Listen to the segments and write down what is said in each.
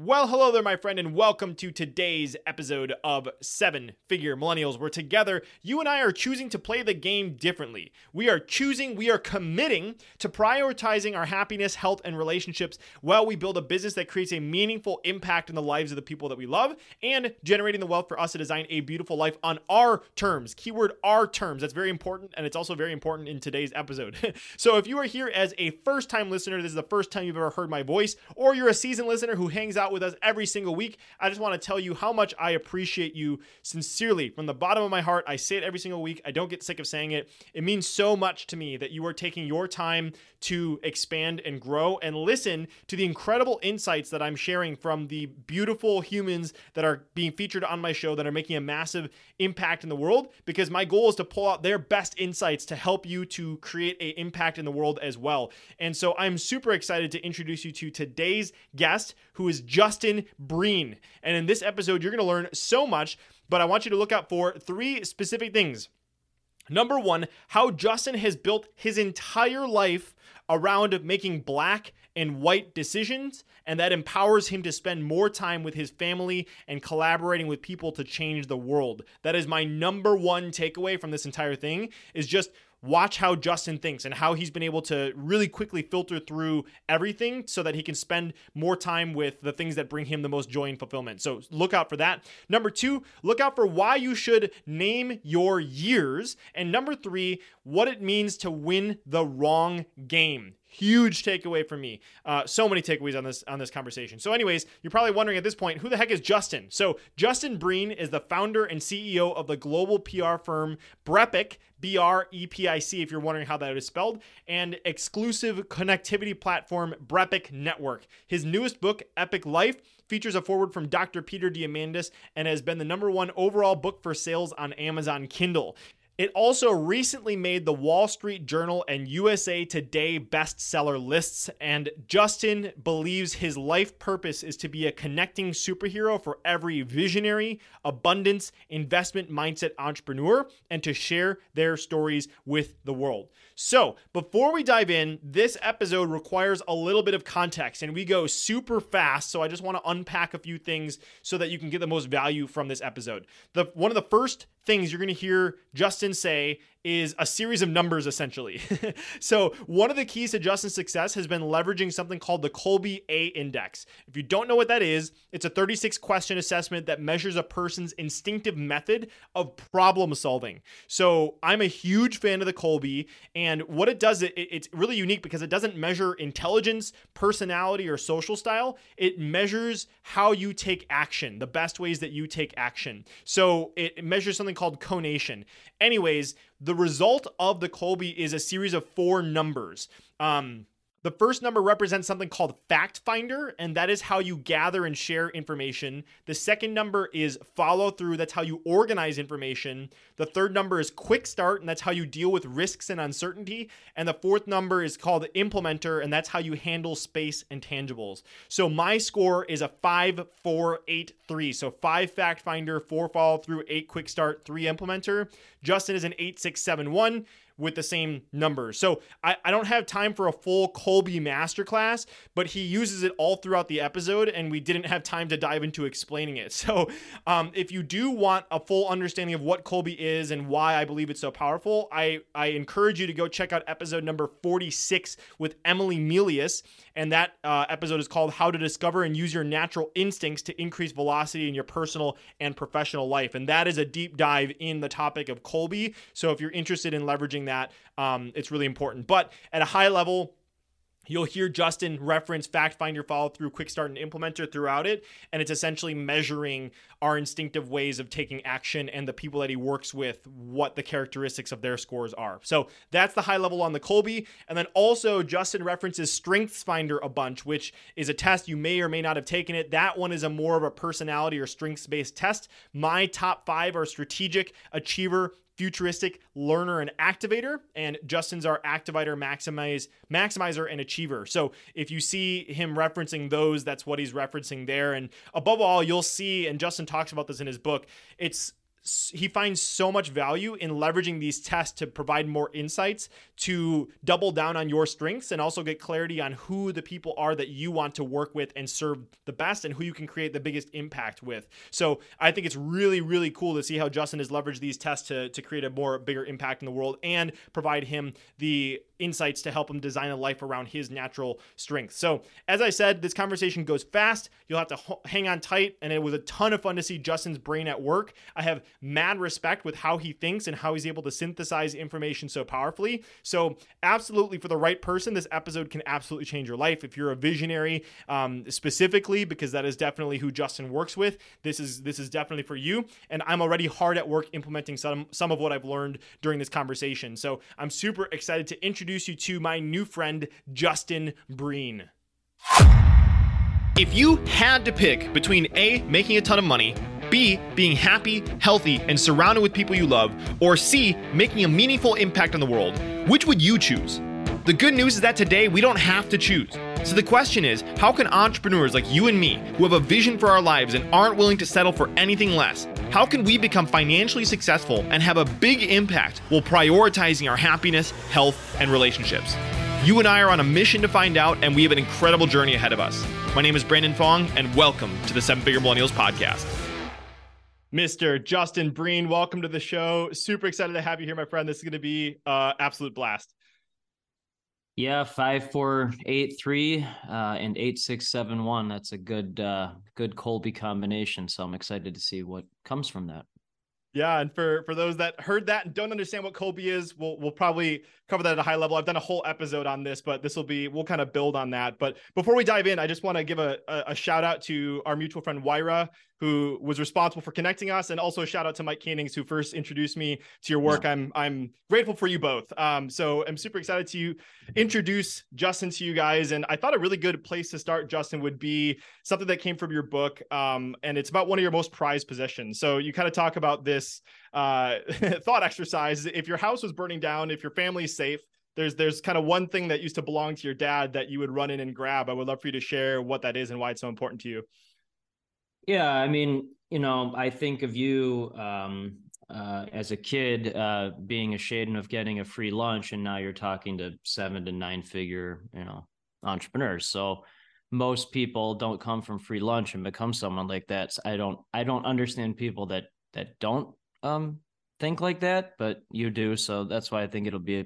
Well, hello there, my friend, and welcome to today's episode of Seven Figure Millennials, where together you and I are choosing to play the game differently. We are choosing, we are committing to prioritizing our happiness, health, and relationships while we build a business that creates a meaningful impact in the lives of the people that we love and generating the wealth for us to design a beautiful life on our terms. Keyword our terms. That's very important, and it's also very important in today's episode. so if you are here as a first time listener, this is the first time you've ever heard my voice, or you're a seasoned listener who hangs out out with us every single week. I just want to tell you how much I appreciate you sincerely from the bottom of my heart. I say it every single week. I don't get sick of saying it. It means so much to me that you are taking your time to expand and grow and listen to the incredible insights that I'm sharing from the beautiful humans that are being featured on my show that are making a massive impact in the world because my goal is to pull out their best insights to help you to create an impact in the world as well. And so I'm super excited to introduce you to today's guest who is Justin Breen. And in this episode you're going to learn so much, but I want you to look out for three specific things. Number one, how Justin has built his entire life around making black and white decisions, and that empowers him to spend more time with his family and collaborating with people to change the world. That is my number one takeaway from this entire thing is just watch how Justin thinks and how he's been able to really quickly filter through everything so that he can spend more time with the things that bring him the most joy and fulfillment. So look out for that. Number two, look out for why you should name your years. And number three, what it means to win the wrong game huge takeaway for me uh, so many takeaways on this on this conversation so anyways you're probably wondering at this point who the heck is justin so justin breen is the founder and ceo of the global pr firm brepic b-r-e-p-i-c if you're wondering how that is spelled and exclusive connectivity platform brepic network his newest book epic life features a forward from Dr. Peter Diamandis and has been the number one overall book for sales on Amazon Kindle. It also recently made the Wall Street Journal and USA Today bestseller lists, and Justin believes his life purpose is to be a connecting superhero for every visionary, abundance, investment mindset entrepreneur, and to share their stories with the world. So, before we dive in, this episode requires a little bit of context, and we go super fast. So, I just want to unpack a few things so that you can get the most value from this episode. The one of the first things you're going to hear Justin say is a series of numbers essentially. so, one of the keys to Justin's success has been leveraging something called the Kolbe A Index. If you don't know what that is, it's a 36 question assessment that measures a person's instinctive method of problem solving. So, I'm a huge fan of the Kolbe, and what it does, it, it's really unique because it doesn't measure intelligence, personality, or social style. It measures how you take action, the best ways that you take action. So, it measures something called conation. Anyways, the result of the Kolbe is a series of four numbers. Um, the first number represents something called fact finder, and that is how you gather and share information. The second number is follow through, that's how you organize information. The third number is quick start, and that's how you deal with risks and uncertainty. And the fourth number is called implementer, and that's how you handle space and tangibles. So my score is a 5 4 8 3. So 5 fact finder, 4 follow through, 8 quick start, 3 implementer. Justin is an 8 6 7 1 with the same numbers. So I, I don't have time for a full Kolbe masterclass, but he uses it all throughout the episode, and we didn't have time to dive into explaining it. So um, if you do want a full understanding of what Kolbe is and why I believe it's so powerful, I, I encourage you to go check out episode number 46 with Emily Melius. And that uh, episode is called How to Discover and Use Your Natural Instincts to Increase Velocity in Your Personal and Professional Life. And that is a deep dive in the topic of Kolbe. So if you're interested in leveraging that, um, it's really important. But at a high level, You'll hear Justin reference Fact Finder follow through, Quick Start, and Implementer throughout it. And it's essentially measuring our instinctive ways of taking action and the people that he works with, what the characteristics of their scores are. So that's the high level on the Kolbe. And then also, Justin references Strengths Finder a bunch, which is a test you may or may not have taken it. That one is a more of a personality or strengths based test. My top five are strategic, achiever, futuristic learner and activator and justin's our activator maximize maximizer and achiever. So if you see him referencing those that's what he's referencing there. And above all you'll see and justin talks about this in his book it's he finds so much value in leveraging these tests to provide more insights to double down on your strengths and also get clarity on who the people are that you want to work with and serve the best and who you can create the biggest impact with. So I think it's really, really cool to see how Justin has leveraged these tests to, to create a more bigger impact in the world and provide him the insights to help him design a life around his natural strengths. So, as I said, this conversation goes fast. You'll have to h- hang on tight, and it was a ton of fun to see Justin's brain at work. I have mad respect with how he thinks and how he's able to synthesize information so powerfully. So, absolutely, for the right person, this episode can absolutely change your life. If you're a visionary, um, specifically, because that is definitely who Justin works with, this is this is definitely for you. And I'm already hard at work implementing some some of what I've learned during this conversation. So, I'm super excited to introduce introduce you to my new friend, Justin Breen. If you had to pick between A, making a ton of money, B, being happy, healthy, and surrounded with people you love, or C, making a meaningful impact on the world, which would you choose? The good news is that today we don't have to choose. So the question is how can entrepreneurs like you and me, who have a vision for our lives and aren't willing to settle for anything less, how can we become financially successful and have a big impact while prioritizing our happiness, health, and relationships? You and I are on a mission to find out, and we have an incredible journey ahead of us. My name is Brandon Fong, and welcome to the Seven Figure Millennials Podcast. Mr. Justin Breen, welcome to the show. Super excited to have you here, my friend. This is going to be uh, absolute blast. Yeah, five four eight three uh, and eight six seven one. That's a good uh, good Kolbe combination. So I'm excited to see what comes from that. Yeah, and for for those that heard that and don't understand what Kolbe is, we'll we'll probably cover that at a high level. I've done a whole episode on this, but this will be we'll kind of build on that. But before we dive in, I just want to give a, a, a shout out to our mutual friend Wyra, who was responsible for connecting us, and also a shout out to Mike Canings, who first introduced me to your work. Yeah. I'm I'm grateful for you both. Um, so I'm super excited to introduce Justin to you guys, and I thought a really good place to start, Justin, would be something that came from your book, um, and it's about one of your most prized possessions. So you kind of talk about this uh, thought exercise. If your house was burning down, if your family's safe, there's there's kind of one thing that used to belong to your dad that you would run in and grab. I would love for you to share what that is and why it's so important to you. Yeah, I mean, you know, I think of you um, uh, as a kid uh, being ashamed of getting a free lunch, and now you're talking to seven to nine figure, you know, entrepreneurs. So most people don't come from free lunch and become someone like that. So I don't, I don't understand people that that don't um, think like that, but you do. So that's why I think it'll be a,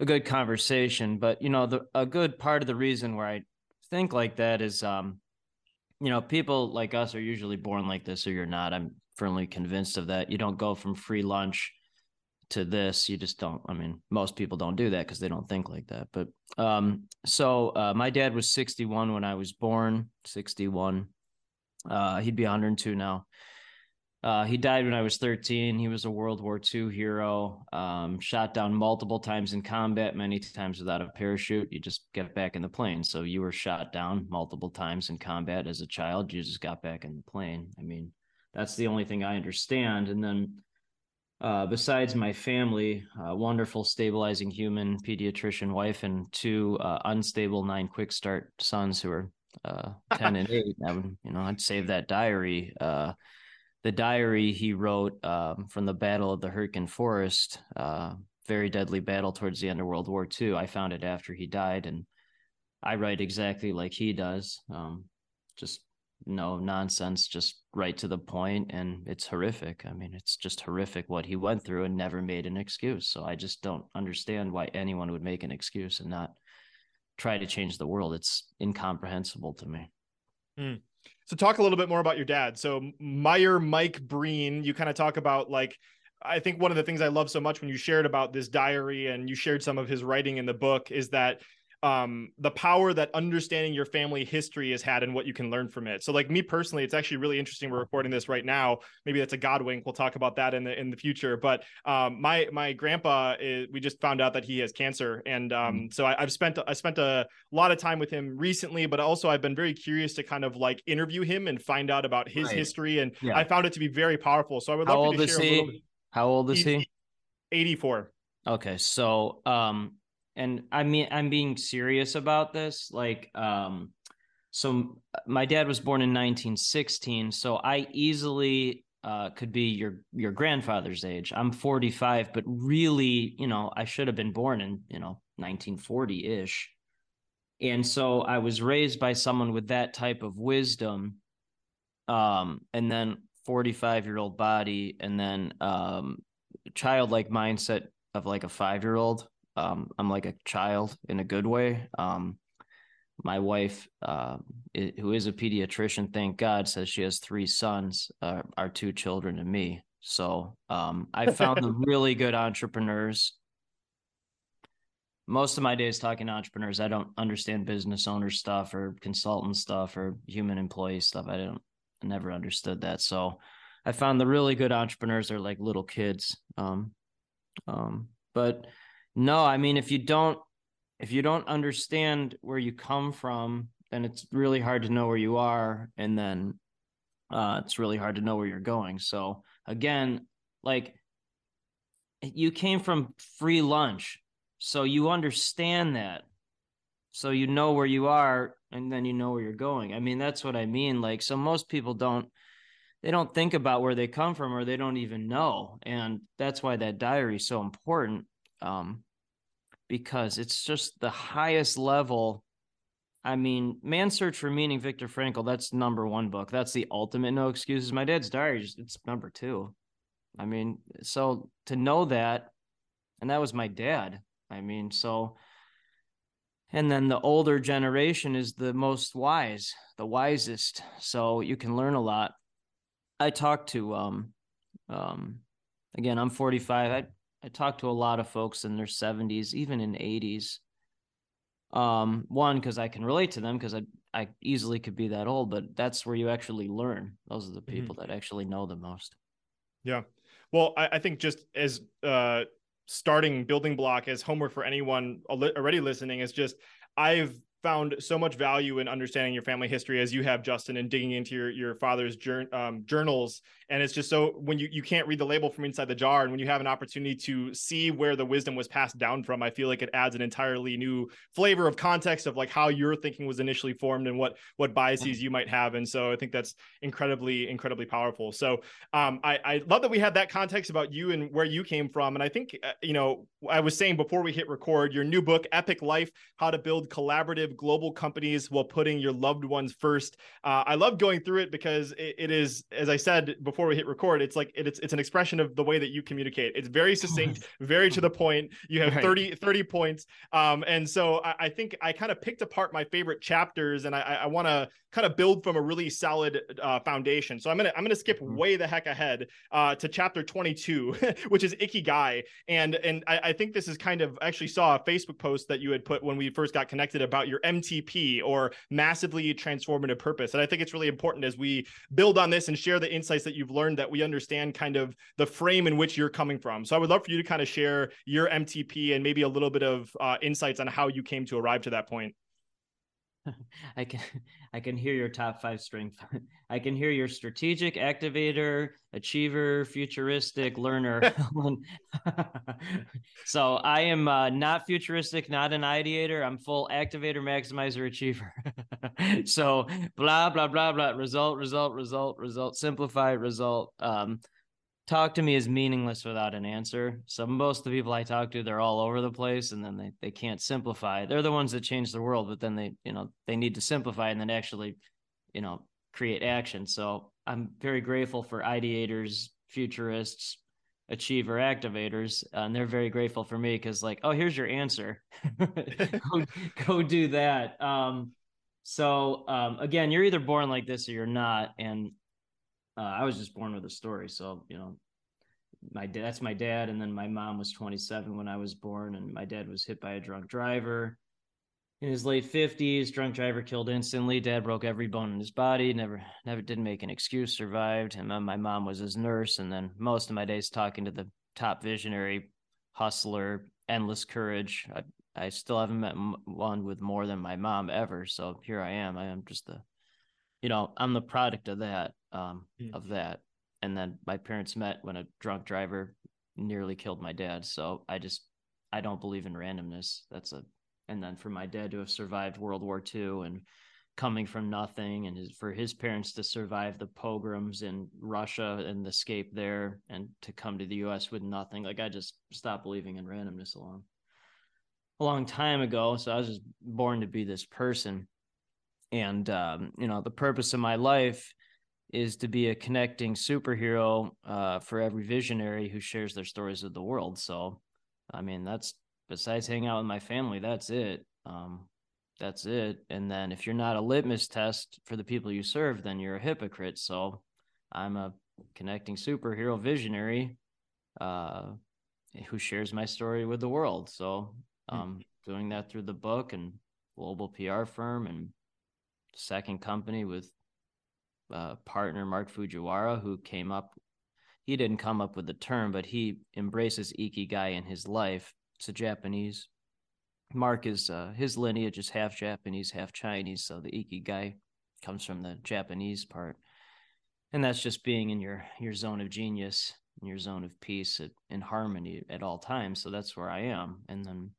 a good conversation. But you know, the a good part of the reason where I think like that is um, you know, people like us are usually born like this or you're not. I'm firmly convinced of that. You don't go from free lunch to this. You just don't. I mean, most people don't do that because they don't think like that. But um, so uh, my dad was 61 when I was born, 61. Uh, he'd be 102 now. Uh, he died when I was 13. He was a World War II hero, um, shot down multiple times in combat, many times without a parachute. You just get back in the plane. So you were shot down multiple times in combat as a child. You just got back in the plane. I mean, that's the only thing I understand. And then, uh, besides my family, a wonderful stabilizing human pediatrician wife and two uh, unstable nine quick start sons who are uh, 10 and 8. I would, you know, I'd save that diary uh, the diary he wrote um, from the Battle of the Hurtgen Forest uh, very deadly battle towards the end of World War II. I found it after he died, and I write exactly like he does. Um, just no nonsense, just right to the point, and it's horrific. I mean, it's just horrific what he went through and never made an excuse. So I just don't understand why anyone would make an excuse and not try to change the world. It's incomprehensible to me. Mm. So talk a little bit more about your dad. So Meyer Mike Breen, you kind of talk about like I think one of the things I love so much when you shared about this diary and you shared some of his writing in the book is that um the power that understanding your family history has had and what you can learn from it. So like me personally it's actually really interesting we're recording this right now. Maybe that's a god wink. We'll talk about that in the in the future. But um my my grandpa is, we just found out that he has cancer. And um mm so I, have spent i spent a lot of time with him recently but also i've been very curious to kind of like interview him and find out about his right. history. And yeah. i found it to be very powerful. So i would How love to share he? a little how old is he? 84 okay. So um and I mean I'm being serious about this. Like, um, so my dad was born in 1916, so I easily uh, could be your your grandfather's age. I'm 45, but really, you know, I should have been born in you know 1940 ish. And so I was raised by someone with that type of wisdom, um, and then 45 year old body, and then um, childlike mindset of like a five year old um, I'm like a child in a good way. Um, my wife, uh, who is a pediatrician, thank God, says she has three sons, uh, our two children and me. So um, I found them really good entrepreneurs. Most of my days talking to entrepreneurs, I don't understand business owner stuff or consultant stuff or human employee stuff. I don't, I never understood that. So I found the really good entrepreneurs are like little kids. Um, um, but no, I mean if you don't if you don't understand where you come from, then it's really hard to know where you are and then uh it's really hard to know where you're going. So again, like you came from free lunch. So you understand that. So you know where you are and then you know where you're going. I mean, that's what I mean. Like so most people don't they don't think about where they come from or they don't even know. And that's why that diary is so important. Um, because it's just the highest level. I mean, Man's Search for Meaning, Viktor Frankl, that's number one book. That's the ultimate no excuses. My dad's diary, it's number two. I mean, so to know that, and that was my dad. I mean, so, and then the older generation is the most wise, the wisest. So you can learn a lot. I talked to, um, um, again, I'm 45. I I talk to a lot of folks in their 70s, even in 80s. Um, one because I can relate to them because I I easily could be that old, but that's where you actually learn. Those are the mm-hmm. people mm-hmm. that actually know the most. Yeah. Well, I, I think just as uh starting building block as homework for anyone already listening is just I've found so much value in understanding your family history as you have justin and digging into your, your father's um, journals. And it's just so when you, you can't read the label from inside the jar and when you have an opportunity to see where the wisdom was passed down from i feel like it adds an entirely new flavor of context of like how your thinking was initially formed and what what biases you might have. And so i think that's incredibly incredibly powerful. So um, I, I love that we had that context about you and where you came from. And i think uh, you know i was saying before we hit record your new book epic life how to build collaborative global companies while putting your loved ones first. Uh, I love going through it because it, it is, as I said before we hit record, it's like it, it's it's an expression of the way that you communicate. It's very succinct, very to the point. You have right. 30, 30 points. Um, and so I, I think I kind of picked apart my favorite chapters and I, I want to kind of build from a really solid uh, foundation. So I'm gonna I'm gonna skip mm-hmm. way the heck ahead uh, to chapter 22, which is Ikigai, and and I, I, think this is kind of I actually saw a Facebook post that you had put when we first got connected about your MTP or massively transformative purpose, and I think it's really important as we build on this and share the insights that you've learned that we understand kind of the frame in which you're coming from. So I would love for you to kind of share your MTP and maybe a little bit of uh, insights on how you came to arrive to that point. I can I can hear your top five strength. I can hear your strategic, activator, achiever, futuristic, learner. so I am uh, not futuristic, not an ideator. I'm full activator, maximizer, achiever. so blah blah blah blah. Result, result, result, result. Simplify, result. Um, talk to me is meaningless without an answer. So most of the people I talk to, they're all over the place and then they, they can't simplify. They're the ones that change the world, but then they, you know, they need to simplify and then actually, you know, create action. So I'm very grateful for ideators, futurists, achiever activators, uh, and they're very grateful for me because like, oh, here's your answer. go, go do that. Um, so um, again, you're either born like this or you're not. And uh, I was just born with a story. So, you know, my dad, that's my dad. And then my mom was 27 when I was born, and my dad was hit by a drunk driver in his late 50s. Drunk driver killed instantly. Dad broke every bone in his body, never, never didn't make an excuse, survived. And my mom was his nurse. And then most of my days talking to the top visionary, hustler, endless courage. I, I still haven't met one with more than my mom ever. So here I am. I am just the you know, I'm the product of that, um, mm. of that. And then my parents met when a drunk driver nearly killed my dad. So I just, I don't believe in randomness. That's a, and then for my dad to have survived World War II and coming from nothing, and his, for his parents to survive the pogroms in Russia and escape there, and to come to the U.S. with nothing, like I just stopped believing in randomness along a long time ago. So I was just born to be this person and um, you know the purpose of my life is to be a connecting superhero uh, for every visionary who shares their stories with the world. So i mean that's besides hanging out with my family that's it. Um, that's it. And then if you're not a litmus test for the people you serve then you're a hypocrite. So i'm a connecting superhero visionary uh, who shares my story with the world. So hmm. um, doing that through the book and global pr firm and second company with uh, partner Mark Fujiwara, who came up. He didn't come up with the term, but he embraces ikigai in his life. It's a Japanese. Mark is uh, his lineage is half Japanese, half Chinese, so the ikigai comes from the Japanese part, and that's just being in your your zone of genius, your zone of peace, in harmony at all times. So that's where I am, and then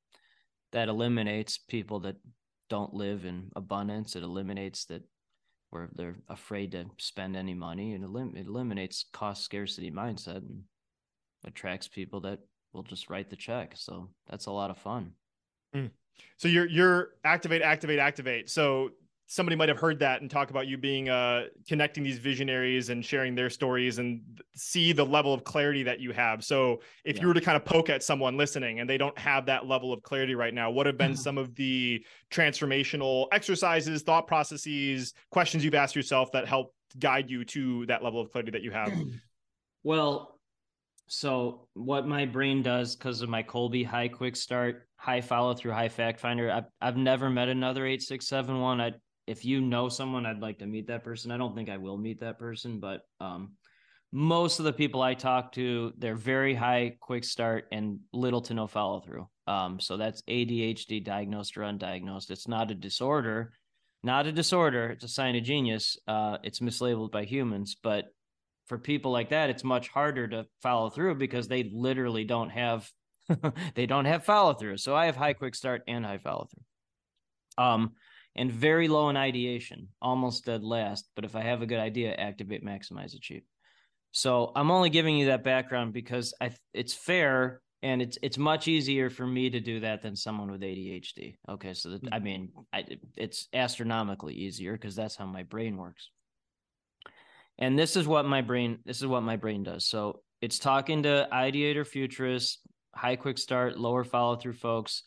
that eliminates people that don't live in abundance. It eliminates that where they're afraid to spend any money and elim- it eliminates cost scarcity mindset and attracts people that will just write the check. So that's a lot of fun. Mm. So you're you're activate, activate, activate. So somebody might have heard that and talk about you being uh connecting these visionaries and sharing their stories and see the level of clarity that you have so if yeah. you were to kind of poke at someone listening and they don't have that level of clarity right now what have been some of the transformational exercises thought processes questions you've asked yourself that help guide you to that level of clarity that you have well so what my brain does because of my Kolbe high quick start, high follow through, high fact finder. I've I've never met another eight six seven one. I if you know someone, I'd like to meet that person. I don't think I will meet that person, but um, most of the people I talk to, they're very high quick start and little to no follow through. Um, so that's ADHD diagnosed or undiagnosed. It's not a disorder, not a disorder. It's a sign of genius. Uh, it's mislabeled by humans, but for people like that, it's much harder to follow through because they literally don't have they don't have follow through. So I have high quick start and high follow through. Um, and very low in ideation, almost dead last. But if I have a good idea, activate, maximize, achieve. So I'm only giving you that background because I it's fair and it's it's much easier for me to do that than someone with ADHD. Okay, so that, I mm-hmm. mean, I, it's astronomically easier because that's how my brain works. And this is what my brain this is what my brain does. So it's talking to ideator futurists, high quick start, lower follow through folks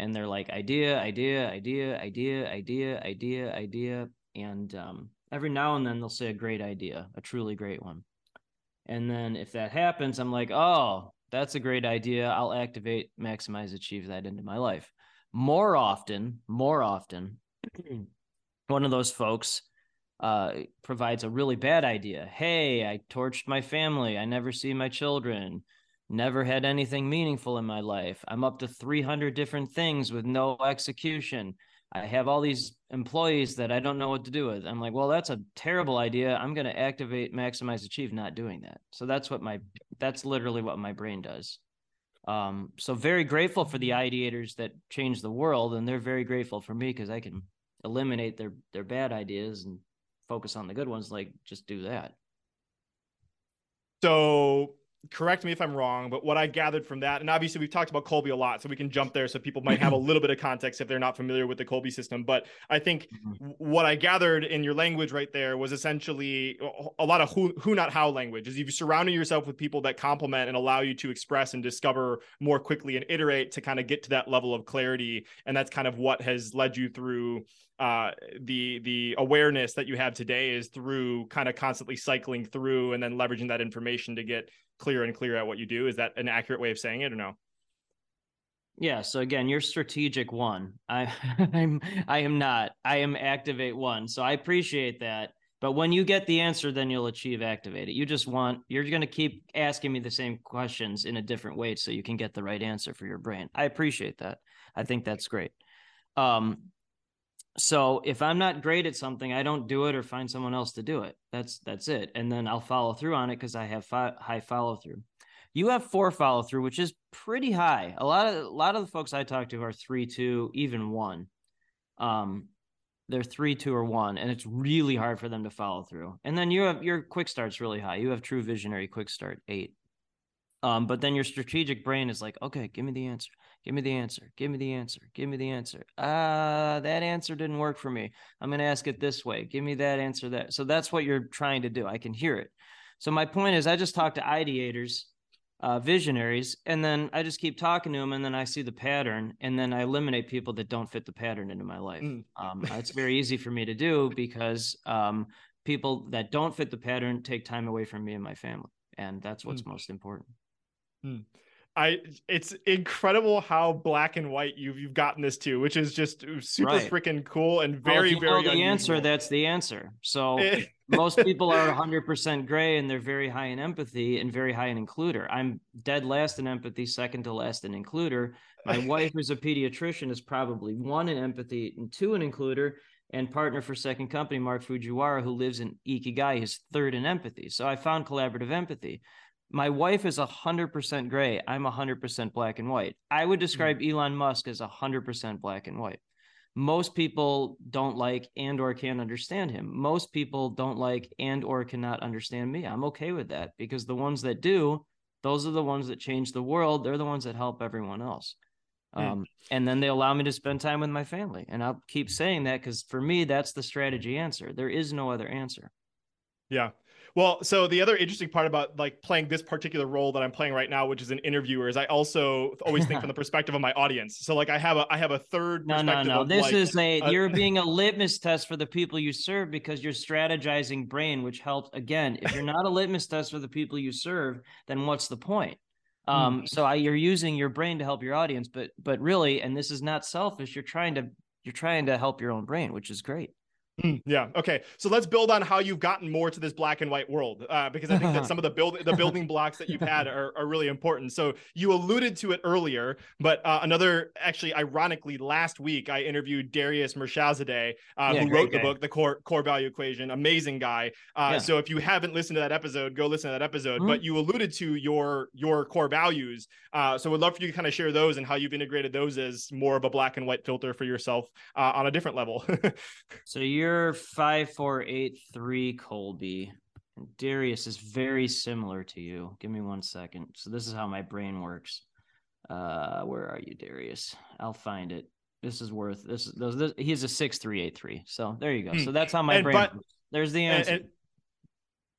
and they're like idea, idea, idea, idea, idea, idea, idea, and um, every now and then they'll say a great idea, a truly great one. And then if that happens, I'm like, oh, that's a great idea. I'll activate, maximize, achieve that into my life. More often, more often, one of those folks uh, provides a really bad idea. Hey, I torched my family. I never see my children never had anything meaningful in my life. I'm up to 300 different things with no execution. I have all these employees that I don't know what to do with. I'm like, well, that's a terrible idea. I'm going to activate, maximize, achieve, not doing that. So that's what my, that's literally what my brain does. Um, so very grateful for the ideators that change the world. And they're very grateful for me because I can eliminate their, their bad ideas and focus on the good ones. Like just do that. So correct me if I'm wrong, but what I gathered from that, and obviously we've talked about Kolbe a lot, so we can jump there so people might have a little bit of context if they're not familiar with the Kolbe system. But I think mm-hmm. what I gathered in your language right there was essentially a lot of who, who not how language. Is you've surrounded yourself with people that complement and allow you to express and discover more quickly and iterate to kind of get to that level of clarity. And that's kind of what has led you through uh, the the awareness that you have today is through kind of constantly cycling through and then leveraging that information to get clearer and clear at what you do. Is that an accurate way of saying it or no? Yeah. So again, you're strategic one. I I'm I am not. I am activate one. So I appreciate that. But when you get the answer, then you'll achieve activate it. You just want you're going to keep asking me the same questions in a different way so you can get the right answer for your brain. I appreciate that. I think that's great. Um, so if i'm not great at something i don't do it or find someone else to do it. That's that's it. And then i'll follow through on it because i have fi- high follow through. You have four follow through which is pretty high. A lot of a lot of the folks i talk to are three two even one. Um they're three two or one and it's really hard for them to follow through. And then you have your quick start's really high. You have true visionary quick start eight um but then your strategic brain is like okay give me the answer Give me the answer. Give me the answer. Give me the answer. Ah, uh, that answer didn't work for me. I'm going to ask it this way. Give me that answer. That. So that's what you're trying to do. I can hear it. So my point is, I just talk to ideators, uh, visionaries, and then I just keep talking to them, and then I see the pattern, and then I eliminate people that don't fit the pattern into my life. Mm. Um, it's very easy for me to do because um, people that don't fit the pattern take time away from me and my family, and that's what's mm. most important. Mm. I it's incredible how black and white you've you've gotten this to, which is just super right. freaking cool and very well, very. the unusual. answer. That's the answer. So most people are 100% gray and they're very high in empathy and very high in includer. I'm dead last in empathy, second to last in includer. My wife, who's a pediatrician, is probably one in empathy and two in includer. And partner for second company, Mark Fujiwara, who lives in Ikigai, is third in empathy. So I found collaborative empathy my wife is 100% gray. I'm 100% black and white. I would describe mm-hmm. Elon Musk as 100% black and white. Most people don't like and or can't understand him. Most people don't like and or cannot understand me. I'm okay with that because the ones that do, those are the ones that change the world. They're the ones that help everyone else. Mm. Um, and then they allow me to spend time with my family. And I'll keep saying that because for me, that's the strategy answer. There is no other answer. Yeah. Well, so the other interesting part about like playing this particular role that I'm playing right now, which is an interviewer, is I also always think from the perspective of my audience. So like I have a I have a third. No, no, no. This like, is a, a you're being a litmus test for the people you serve because you're strategizing brain, which helps. Again, if you're not a litmus test for the people you serve, then what's the point? Um, mm. so I, you're using your brain to help your audience, but but really, and this is not selfish. You're trying to you're trying to help your own brain, which is great. Mm, yeah. Okay. So let's build on how you've gotten more to this black and white world, uh, because I think that some of the build the building blocks that you've had are, are really important. So you alluded to it earlier, but uh, another actually, ironically, last week I interviewed Darius Mirshahzadeh, uh, yeah, who wrote guy. the book, The Core Core Value Equation. Amazing guy. Uh, yeah. So if you haven't listened to that episode, go listen to that episode. Mm-hmm. But you alluded to your your core values. Uh, so we'd love for you to kind of share those and how you've integrated those as more of a black and white filter for yourself uh, on a different level. so you're you're five four eight three Kolbe. And Darius is very similar to you. Give me one second. So this is how my brain works. Uh, where are you, Darius? I'll find it. This is worth this. This, this he's a six three eight three. So there you go. So hmm. that's how my and, brain. But, There's the answer. And,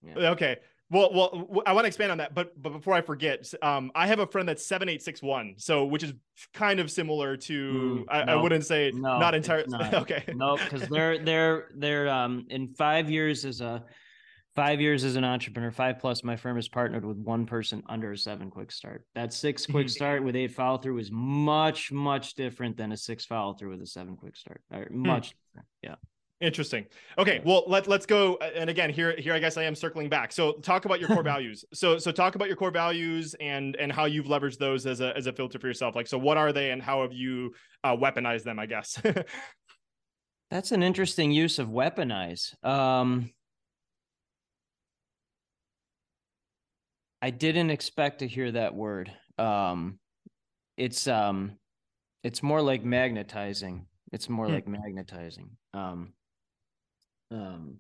and, yeah. Okay. Well, well, I want to expand on that, but but before I forget, um, I have a friend that's seven eight six one, so which is kind of similar to. Mm, I, no, I, wouldn't say no, not entirely. Okay, no, because they're they're they're um in five years as a five years as an entrepreneur, five plus. My firm has partnered with one person under a seven quick start. That six quick start with eight follow through is much much different than a six follow through with a seven quick start. Hmm. Much mm. different. Yeah. Interesting. Okay, well let let's go. And again, here here I guess I am circling back. So talk about your core values. So so talk about your core values and and how you've leveraged those as a as a filter for yourself. Like so, what are they and how have you uh, weaponized them? I guess. That's an interesting use of weaponize. Um, I didn't expect to hear that word. Um, it's um, it's more like magnetizing. It's more hmm. like magnetizing. Um, um,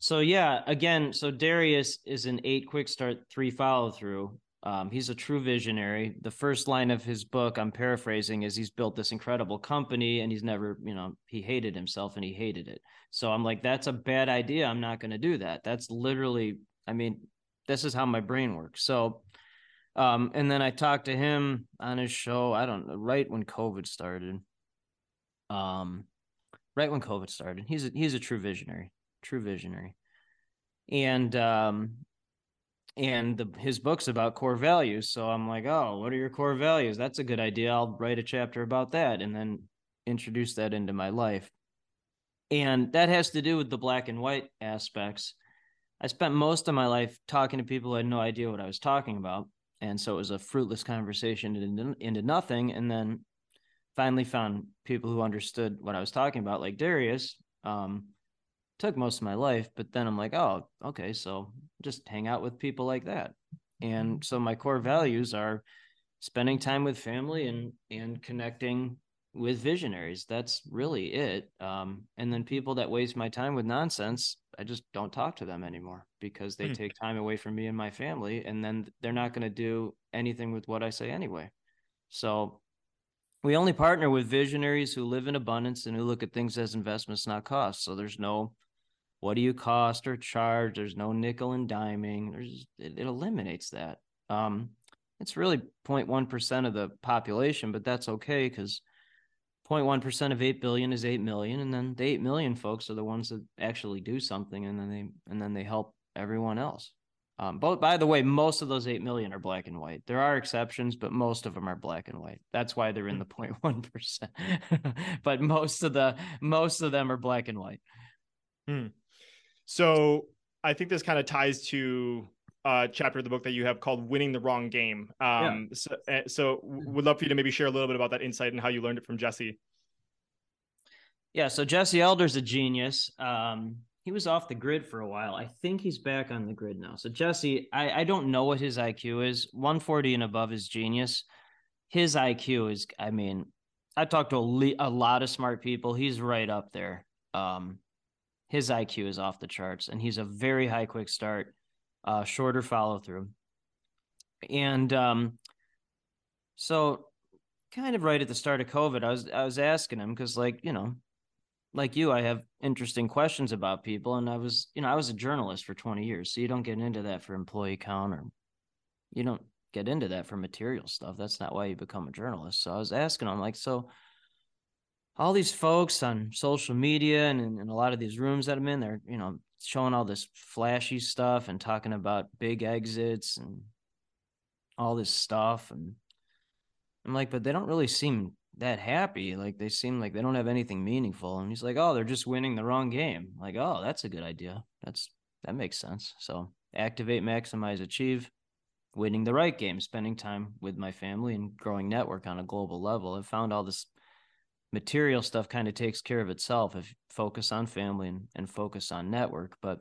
So yeah, again, so Darius is an eight quick start, three follow through. Um, he's a true visionary. The first line of his book, I'm paraphrasing, is he's built this incredible company and he's never, you know, he hated himself and he hated it. So I'm like, that's a bad idea. I'm not going to do that. That's literally, I mean, this is how my brain works. So, um, and then I talked to him on his show. I don't know, right when COVID started. Um, right when COVID started. He's a, he's a true visionary, true visionary, and um, and the, his book's about core values. So I'm like, oh, what are your core values? That's a good idea. I'll write a chapter about that, and then introduce that into my life. And that has to do with the black and white aspects. I spent most of my life talking to people who had no idea what I was talking about. And so it was a fruitless conversation into, into nothing. And then finally found people who understood what I was talking about, like Darius. Um, took most of my life, but then I'm like, oh, okay, so just hang out with people like that. And so my core values are spending time with family and and connecting with visionaries. That's really it. Um, and then people that waste my time with nonsense, I just don't talk to them anymore because they mm. take time away from me and my family, and then they're not going to do anything with what I say anyway. So we only partner with visionaries who live in abundance and who look at things as investments, not costs. So there's no what do you cost or charge? There's no nickel and diming. There's it, it eliminates that. Um, it's really 0.1% of the population, but that's okay because 0.1% of 8 billion is 8 million. And then the 8 million folks are the ones that actually do something and then they and then they help everyone else. Um, but by the way, most of those 8 million are black and white. There are exceptions, but most of them are black and white. That's why they're in the 0.1%. but most of the most of them are black and white. Hmm. So I think this kind of ties to a chapter of the book that you have called "Winning the Wrong Game." Um, yeah. So, eh, so would love for you to maybe share a little bit about that insight and how you learned it from Jesse. Yeah, so Jesse Elder's a genius. Um, he was off the grid for a while. I think he's back on the grid now. So Jesse, I, I don't know what his IQ is. 140 and above is genius. His IQ is, I mean, I talked to a, le- a lot of smart people. He's right up there. Um, his IQ is off the charts, and he's a very high quick start, uh, shorter follow through. And um, so, kind of right at the start of COVID, I was I was asking him because, like, you know, like you, I have interesting questions about people. And I was, you know, I was a journalist for 20 years. So you don't get into that for employee count or you don't get into that for material stuff. That's not why you become a journalist. So I was asking them, like, so all these folks on social media and in a lot of these rooms that I'm in, they're, you know, showing all this flashy stuff and talking about big exits and all this stuff. And I'm like, but they don't really seem that happy. Like they seem like they don't have anything meaningful. And he's like, oh, they're just winning the wrong game. like, oh, that's a good idea. That's that makes sense. So activate, maximize, achieve, winning the right game, spending time with my family and growing network on a global level. I've found all this material stuff kind of takes care of itself if focus on family and, and focus on network. But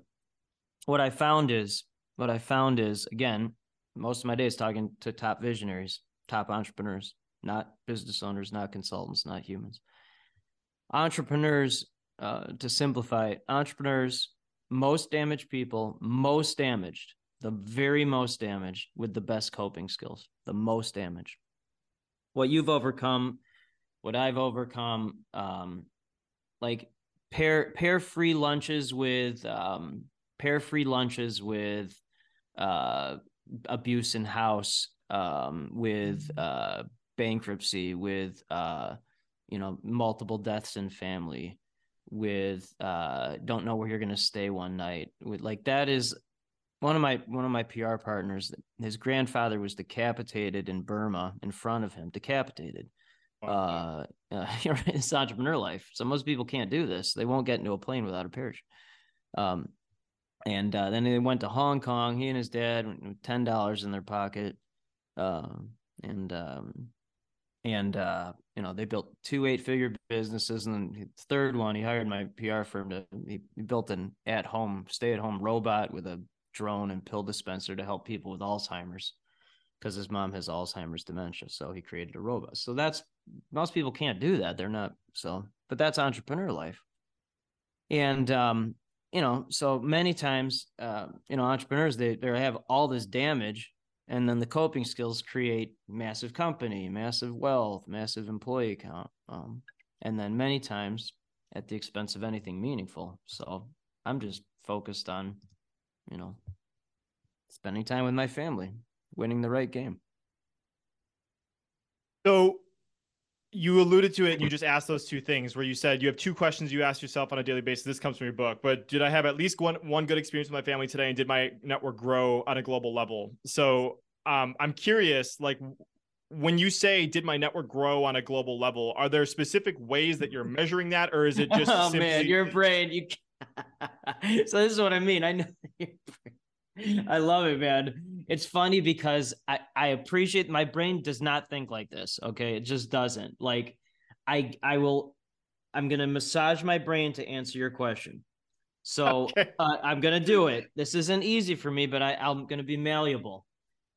what I found is what I found is again, most of my days talking to top visionaries, top entrepreneurs, not business owners, not consultants, not humans. Entrepreneurs, uh, to simplify it, entrepreneurs, most damaged people, most damaged, the very most damaged with the best coping skills, the most damaged. What you've overcome, what I've overcome, um, like pair pair free lunches with um, pair free lunches with uh, abuse in house um, with mm-hmm. uh, bankruptcy, with uh, you know, multiple deaths in family, with uh, don't know where you're gonna stay one night. With like that is one of my one of my PR partners. His grandfather was decapitated in Burma in front of him, decapitated. Wow. Uh, uh, it's entrepreneur life. So most people can't do this. They won't get into a plane without a parachute. Um, and uh, then they went to Hong Kong. He and his dad, ten dollars in their pocket, um, and um, and uh, you know they built two eight figure businesses. And then the third one he hired my pr firm to he, he built an at home stay at home robot with a drone and pill dispenser to help people with alzheimer's because his mom has alzheimer's dementia. So he created a robot. So that's most people can't do that. They're not so but that's entrepreneur life. And um you know, so many times, uh, you know, entrepreneurs they they have all this damage, and then the coping skills create massive company, massive wealth, massive employee count, um, and then many times at the expense of anything meaningful. So I'm just focused on, you know, spending time with my family, winning the right game. So you alluded to it and you just asked those two things where you said you have two questions you ask yourself on a daily basis. This comes from your book but did i have at least one one good experience with my family today? And did my network grow on a global level? So um, i'm curious like when you say did my network grow on a global level are there specific ways that you're measuring that or is it just oh simply- man your brain you so this is what i mean. I know I love it, man. It's funny because I, I appreciate my brain does not think like this. Okay. It just doesn't. Like I I will I'm gonna massage my brain to answer your question. So Okay. uh, I'm gonna do it. This isn't easy for me, but I, I'm gonna be malleable.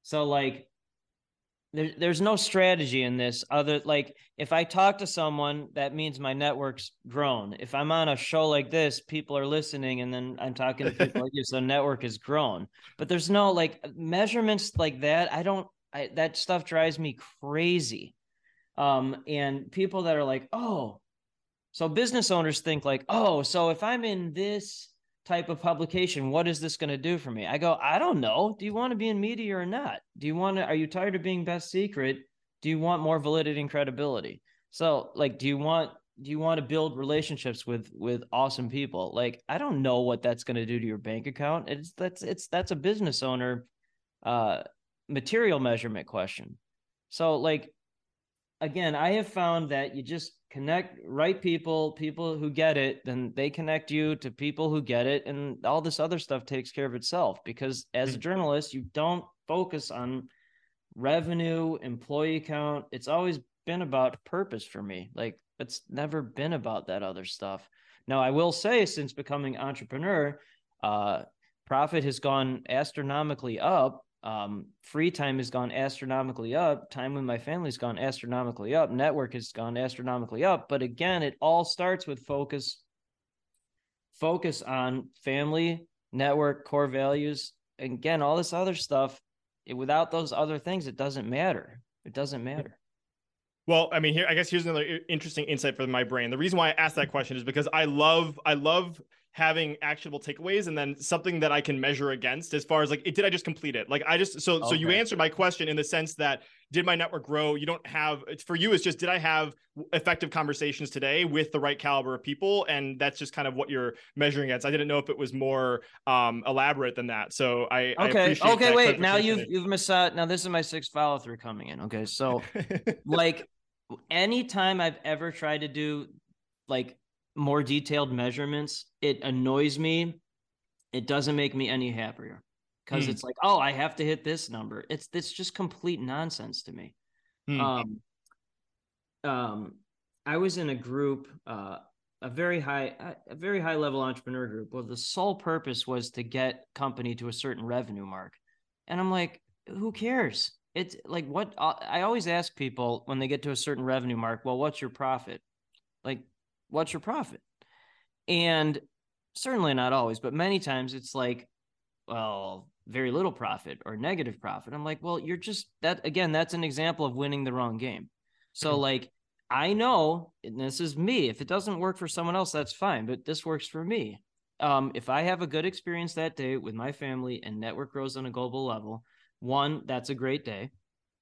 So like there, there's no strategy in this other like if i talk to someone that means my network's grown. If i'm on a show like this people are listening and then i'm talking to people like you so network has grown. But there's no like measurements like that i don't I, that stuff drives me crazy. Um and people that are like oh so business owners think like oh so if i'm in this type of publication what is this going to do for me? I go i don't know. Do you want to be in media or not? Do you want to are you tired of being best secret? Do you want more validity and credibility? So like do you want do you want to build relationships with with awesome people? Like i don't know what that's going to do to your bank account. It's that's it's that's a business owner uh material measurement question. So like again i have found that you just connect right people people who get it then they connect you to people who get it and all this other stuff takes care of itself because as a journalist you don't focus on revenue employee count. It's always been about purpose for me. Like it's never been about that other stuff. Now i will say since becoming entrepreneur uh profit has gone astronomically up um, free time has gone astronomically up. Time with my family's gone astronomically up. Network has gone astronomically up. But again, it all starts with focus. Focus on family, network, core values. And again, all this other stuff. It, without those other things, it doesn't matter. It doesn't matter. Well, I mean, here I guess here's another interesting insight for my brain. The reason why I asked that question is because I love I love having actionable takeaways and then something that I can measure against as far as like did I just complete it? Like I just so so you answered my question in the sense that did my network grow? You don't have for you it's just did I have effective conversations today with the right caliber of people and that's just kind of what you're measuring against. I didn't know if it was more um elaborate than that. So I I Okay. appreciate Okay. Wait. Now you've you've massaged. Now this is my sixth follow through coming in. Okay. So like anytime I've ever tried to do like more detailed measurements, it annoys me. It doesn't make me any happier because Hmm. it's like, oh, I have to hit this number. It's it's just complete nonsense to me. Hmm. Um, um, I was in a group, uh, a very high, a very high level entrepreneur group. Well, the sole purpose was to get company to a certain revenue mark, and I'm like, who cares? It's like what uh, I always ask people when they get to a certain revenue mark. Well, what's your profit? Like, what's your profit? And certainly not always, but many times it's like, well, very little profit or negative profit. I'm like, well, you're just that again, that's an example of winning the wrong game. So like I know, and this is me. If it doesn't work for someone else, that's fine, but this works for me. Um, if I have a good experience that day with my family and network grows on a global level, one, that's a great day.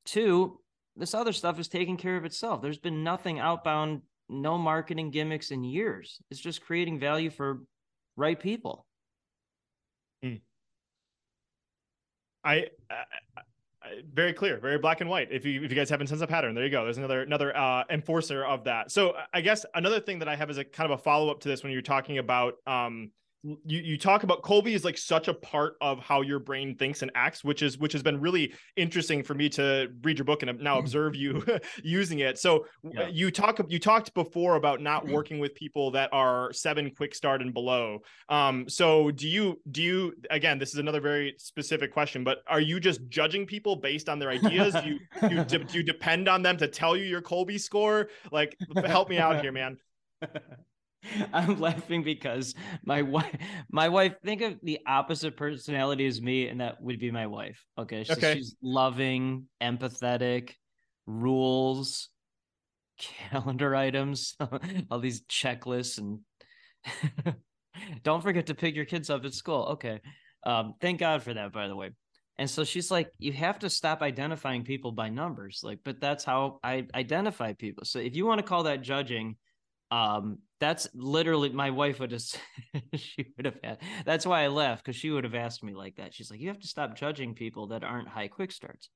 Two, this other stuff is taking care of itself. There's been nothing outbound, no marketing gimmicks in years. It's just creating value for right people. I, I, I very clear, very black and white. If you if you guys haven't sensed a pattern, there you go. There's another another uh, enforcer of that. So I guess another thing that I have is a kind of a follow up to this when you're talking about um you you talk about Kolbe is like such a part of how your brain thinks and acts, which is which has been really interesting for me to read your book and now observe you using it. So Yeah. you talk you talked before about not working with people that are seven quick start and below. Um, so do you do you again? This is another very specific question, but are you just judging people based on their ideas? do you do you, de- do you depend on them to tell you your Kolbe score? Like, help me out here, man. I'm laughing because my wife, my wife, think of the opposite personality as me, and that would be my wife. Okay. So Okay. she's loving, empathetic, rules, calendar items, all these checklists, and don't forget to pick your kids up at school. Okay. Um, thank God for that, by the way. And so she's like, you have to stop identifying people by numbers. Like, but that's how I identify people. So if you want to call that judging, um, that's literally my wife would have she would have had that's why I left because she would have asked me like that. She's like, you have to stop judging people that aren't high quick starts.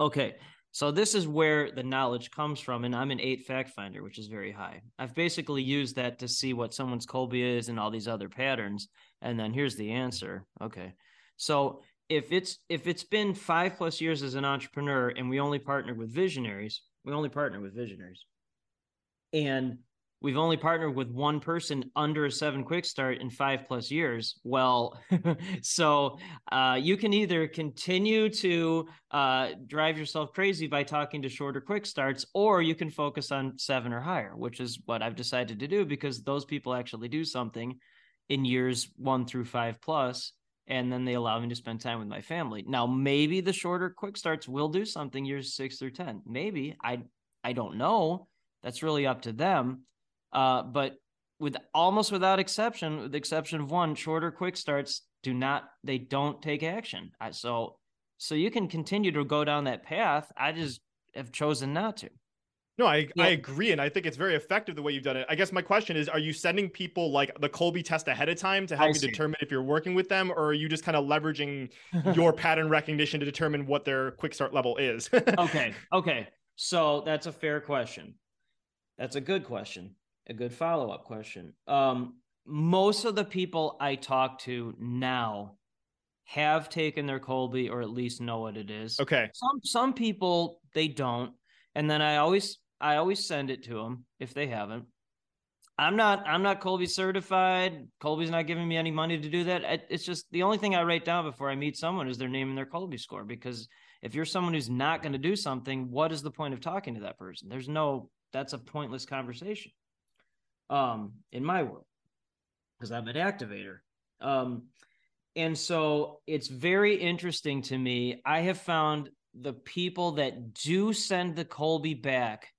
Okay. So this is where the knowledge comes from, and I'm an eight fact finder, which is very high. I've basically used that to see what someone's Kolbe is and all these other patterns, and then here's the answer. Okay, so if it's if it's been five plus years as an entrepreneur, and we only partner with visionaries, we only partner with visionaries, and we've only partnered with one person under a seven quick start in five plus years. Well so uh, you can either continue to uh, drive yourself crazy by talking to shorter quick starts or you can focus on seven or higher which is what i've decided to do because those people actually do something in years one through five plus and then they allow me to spend time with my family. Now maybe the shorter quick starts will do something years six through ten. Maybe. I i don't know. That's really up to them uh, but with almost without exception, with the exception of one, shorter quick starts do not they don't take action. I, so so you can continue to go down that path. I just have chosen not to. No, I, Yeah. I agree. And I think it's very effective the way you've done it. I guess my question is Are you sending people like the Kolbe test ahead of time to help I you see. determine if you're working with them, or are you just kind of leveraging your pattern recognition to determine what their quick start level is? okay, okay. So that's a fair question. That's a good question. A good follow up question. Um, most of the people I talk to now have taken their Kolbe or at least know what it is. Okay. Some some people they don't, and then I always I always send it to them if they haven't. I'm not I'm not Kolbe certified. Kolbe's not giving me any money to do that. It's just the only thing I write down before I meet someone is their name and their Kolbe score because if you're someone who's not going to do something, what is the point of talking to that person? There's no that's a pointless conversation. Um in my world because I'm an activator. Um and so it's very interesting to me. I have found the people that do send the Kolbe back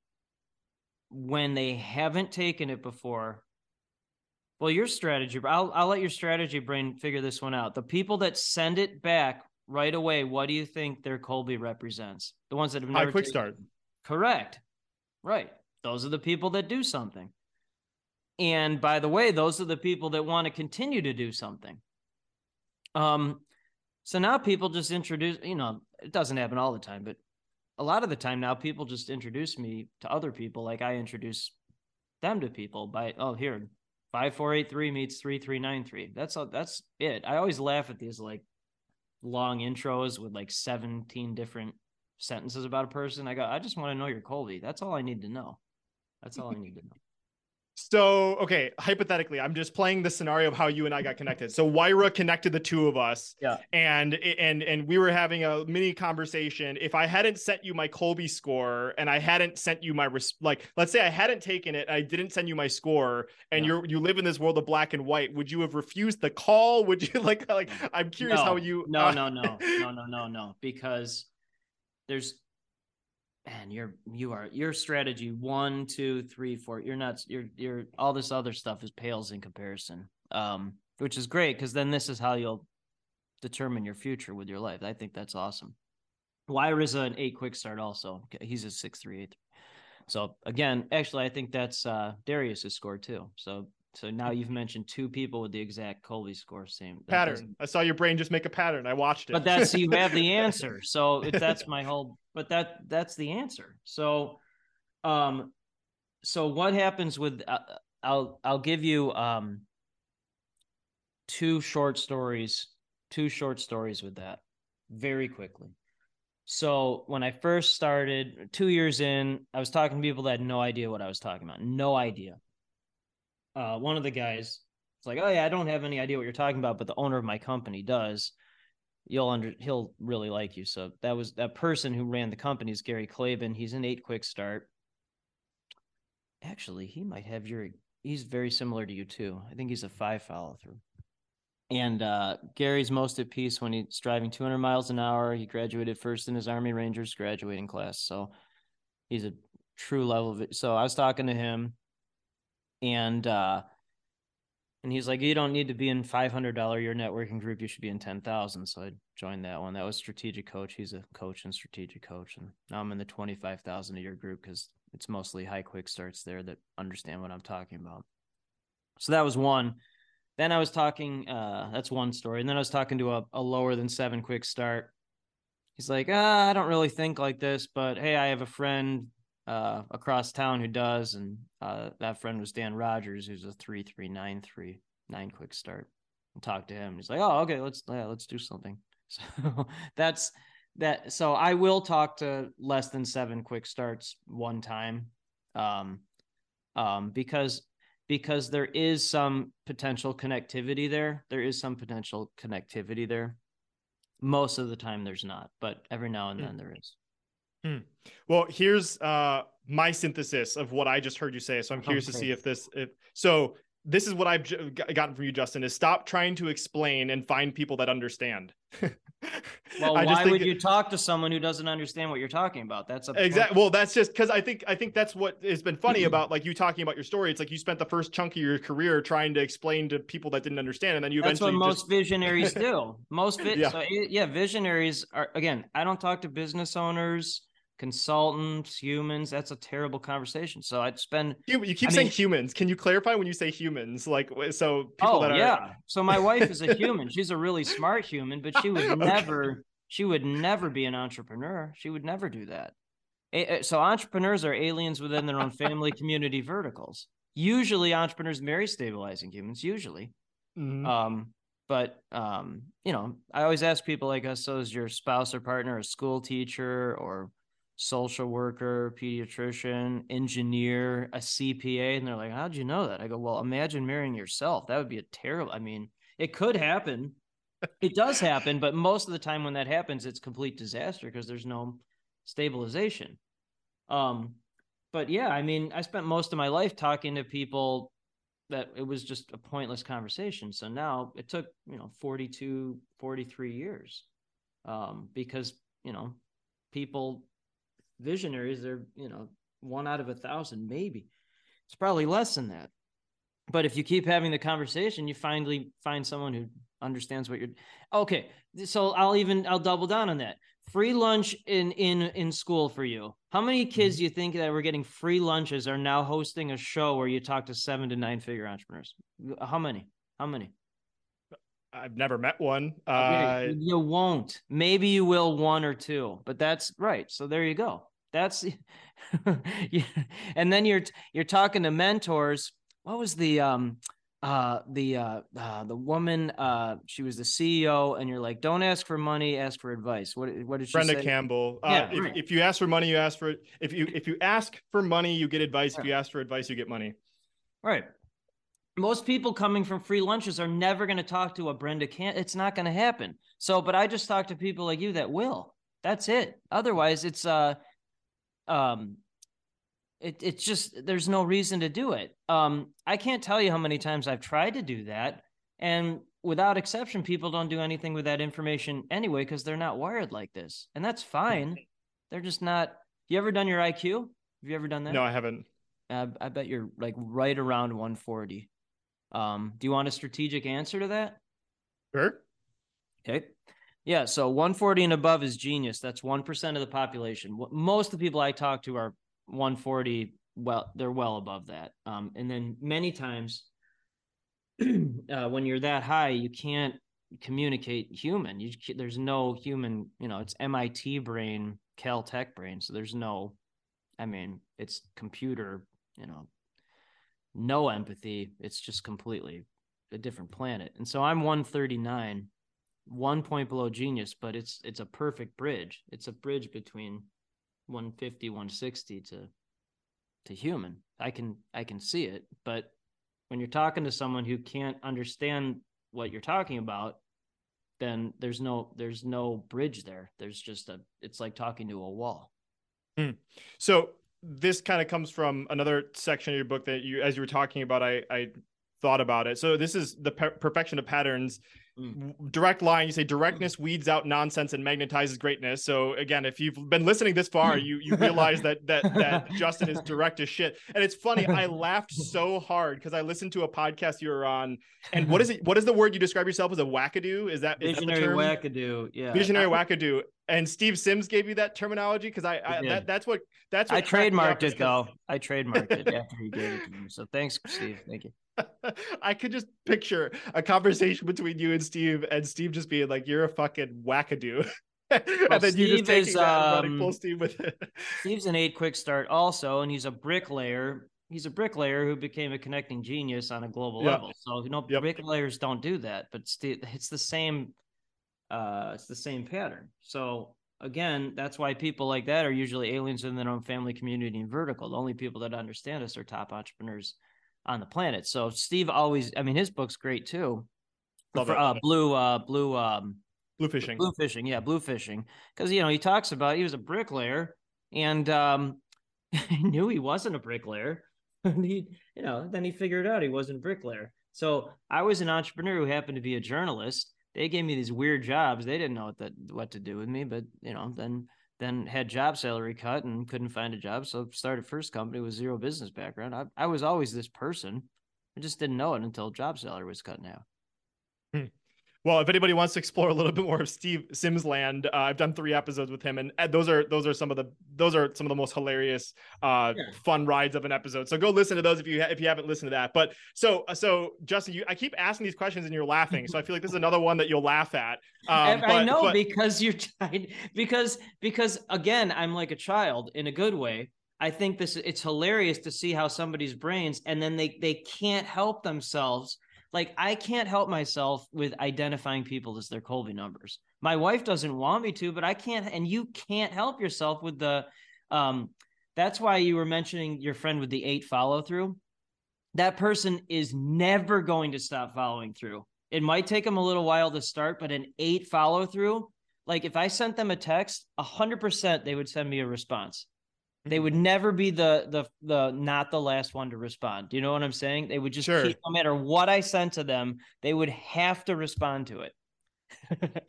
when they haven't taken it before. Well, your strategy, I'll I'll let your strategy brain figure this one out. The people that send it back right away, what do you think their Kolbe represents? The ones that have High quick taken start. Correct. Right. Those are the people that do something. And by the way, those are the people that want to continue to do something. Um, so now people just introduce, you know, it doesn't happen all the time, but a lot of the time now people just introduce me to other people like I introduce them to people by oh here 5483 meets 3393. That's all that's it. I always laugh at these like long intros with like 17 different sentences about a person. I go, I just want to know your Kolbe. That's all I need to know. That's all I need to know. So, okay, hypothetically, I'm just playing the scenario of how you and I got connected. So, Wyra connected the two of us. Yeah. And and and we were having a mini conversation. If I hadn't sent you my Kolbe score and I hadn't sent you my res- like let's say I hadn't taken it, I didn't send you my score and Yeah. you're you live in this world of black and white, would you have refused the call? Would you like like I'm curious no, how you no uh, no no no no no no because there's man you're you are your strategy one two three four you're not you're you're all this other stuff is pales in comparison um which is great because then this is how you'll determine your future with your life. I think that's awesome. Wyra's an eight quick start also. He's a six three eight. So again actually i think that's uh darius's score too. So so now you've mentioned two people with the exact Kolbe score same that doesn't- pattern. I saw your brain just make a pattern. I watched it. but that's you have the answer so if that's my whole but that that's the answer so um so what happens with uh, i'll i'll give you um two short stories two short stories with that very quickly so when i first started 2 years in i was talking to people that had no idea what i was talking about no idea uh one of the guys it's like oh yeah i don't have any idea what you're talking about but the owner of my company does you'll under he'll really like you. So that was that person who ran the company is Gary Klaben. He's an eight quick start. Actually, he might have your he's very similar to you too. I think he's a five follow through. And uh, Gary's most at peace when he's driving 200 miles an hour. He graduated first in his Army Rangers graduating class, so he's a true level of. So I was talking to him, and uh, and he's like, "You don't need to be in 500 dollar your networking group. You should be in 10,000." So I joined that one. That was strategic coach. He's a coach and strategic coach, and now I'm in the 25,000 a year group because it's mostly high quick starts there that understand what I'm talking about. So that was one. Then I was talking. Uh, that's one story, and then I was talking to a, a lower than seven quick start. He's like, ah, I don't really think like this, but hey, I have a friend uh, across town who does, and uh, that friend was Dan Rogers, who's a three three nine three nine quick start. And talk to him. He's like, oh, okay, let's yeah, let's do something. So that's that. So I will talk to less than seven quick starts one time, um, um, because because there is some potential connectivity there. There is some potential connectivity there. Most of the time, there's not, but every now and then there is. Hmm. Well, here's uh, my synthesis of what I just heard you say. So I'm curious okay. to see if this, if so, this is what I've gotten from you, Justin. Is stop trying to explain and find people that understand. well, why would you talk to someone who doesn't understand what you're talking about? That's exactly. Well, that's just because I think I think that's what has been funny about like you talking about your story. It's like you spent the first chunk of your career trying to explain to people that didn't understand, and then you that's eventually. That's what most visionaries do. Most vi- yeah. So, eh, yeah, visionaries are again. I don't talk to business owners consultants, humans. That's a terrible conversation. So I'd spend. You, you keep I saying mean, humans. Can you clarify when you say humans? Like, so people oh, that are. yeah. So my wife is a human. She's a really smart human, but she would okay. never, she would never be an entrepreneur. She would never do that. So entrepreneurs are aliens within their own family community verticals. Usually entrepreneurs marry stabilizing humans, usually. Mm-hmm. Um, but um, you know, I always ask people like us, so is your spouse or partner a school teacher or social worker, pediatrician, engineer, a CPA. And they're like, How'd you know that? I go, Well, imagine marrying yourself. That would be a terrible, I mean, it could happen. it does happen, but most of the time when that happens, it's complete disaster because there's no stabilization. Um, but yeah, I mean, I spent most of my life talking to people that it was just a pointless conversation. So now it took, you know, 42, 43 years. Um, because, you know, people visionaries, they're, you know, one out of a thousand, maybe. It's probably less than that. But if you keep having the conversation, you finally find someone who understands what you're okay. So I'll even I'll double down on that. Free lunch in in in school for you. How many kids mm-hmm. do you think that were getting free lunches are now hosting a show where you talk to seven to nine figure entrepreneurs? How many? How many? I've never met one. Uh, you won't. Maybe you will one or two, but that's right. So there you go. That's and then you're you're talking to mentors. What was the um uh the uh, uh the woman uh she was the CEO and you're like don't ask for money ask for advice what what did she Brenda say? Campbell uh, yeah, if, right. if you ask for money you ask for if you if you ask for money you get advice yeah. if you ask for advice you get money right most people coming from free lunches are never going to talk to a Brenda can't. it's not going to happen. So, but I just talk to people like you that will. That's it. Otherwise, it's uh um it it's just there's no reason to do it. Um I can't tell you how many times I've tried to do that and without exception people don't do anything with that information anyway because they're not wired like this. And that's fine. They're just not You ever done your IQ? Have you ever done that? No, I haven't. I, I bet you're like right around 140. Um, do you want a strategic answer to that? Sure. Okay. Yeah. So 140 and above is genius. That's 1% of the population. Most of the people I talk to are 140. Well, they're well above that. Um, and then many times uh, when you're that high, you can't communicate human. You, there's no human, you know, it's MIT brain, Caltech brain. So there's no, I mean, it's computer, you know, no empathy. It's just completely a different planet. And so I'm 139, one point below genius, but it's it's a perfect bridge. It's a bridge between 150, 160 to to human. I can I can see it, but when you're talking to someone who can't understand what you're talking about, then there's no there's no bridge there. There's just a it's like talking to a wall. Hmm. So this kind of comes from another section of your book that you, as you were talking about, I, I thought about it. So this is the per- perfection of patterns. Mm. Direct line. You say directness weeds out nonsense and magnetizes greatness. So again, if you've been listening this far, you you realize that that that Justin is direct as shit. And it's funny. I laughed so hard because I listened to a podcast you were on. And what is it? What is the word you describe yourself as a wackadoo? Is that visionary is that wackadoo? Yeah, visionary wackadoo. And Steve Sims gave you that terminology because I, I that, that's what that's what I trademarked it though. I trademarked it after he gave it to me. So thanks, Steve. Thank you. I could just picture a conversation between you and Steve, and Steve just being like, "You're a fucking wackadoo," and well, then Steve you just taking is, that um, running full steam with it. Steve's an eight quick start also, and he's a bricklayer. He's a bricklayer who became a connecting genius on a global yep. level. So you know, yep. bricklayers don't do that, but Steve, it's the same. Uh, it's the same pattern. So again, that's why people like that are usually aliens in their own family, community, and vertical. The only people that understand us are top entrepreneurs on the planet. So Steve always, I mean, his book's great too. Love For, uh, blue, uh, blue, um, blue fishing, blue fishing, yeah, blue fishing. Because you know he talks about he was a bricklayer and um, he knew he wasn't a bricklayer. and he, you know, then he figured out he wasn't a bricklayer. So I was an entrepreneur who happened to be a journalist. They gave me these weird jobs. They didn't know what that what to do with me, but you know, then then had job salary cut and couldn't find a job. So started first company with zero business background. I, I was always this person. I just didn't know it until job salary was cut now. Hmm. Well, if anybody wants to explore a little bit more of Steve Sims land, uh, I've done three episodes with him, and those are those are some of the those are some of the most hilarious, uh, yeah. fun rides of an episode. So go listen to those if you ha- if you haven't listened to that. But so so Justin, you I keep asking these questions and you're laughing, so I feel like this is another one that you'll laugh at. Um, I know but... because you're trying because because again, I'm like a child in a good way. I think this it's hilarious to see how somebody's brains and then they they can't help themselves like I can't help myself with identifying people as their Kolbe numbers. My wife doesn't want me to, but I can't, and you can't help yourself with the. Um, that's why you were mentioning your friend with the eight follow through. That person is never going to stop following through. It might take them a little while to start, but an eight follow through, like if I sent them a text, a hundred percent they would send me a response. They would never be the the the not the last one to respond. Do you know what I'm saying? They would just sure. keep, no matter what I sent to them, they would have to respond to it.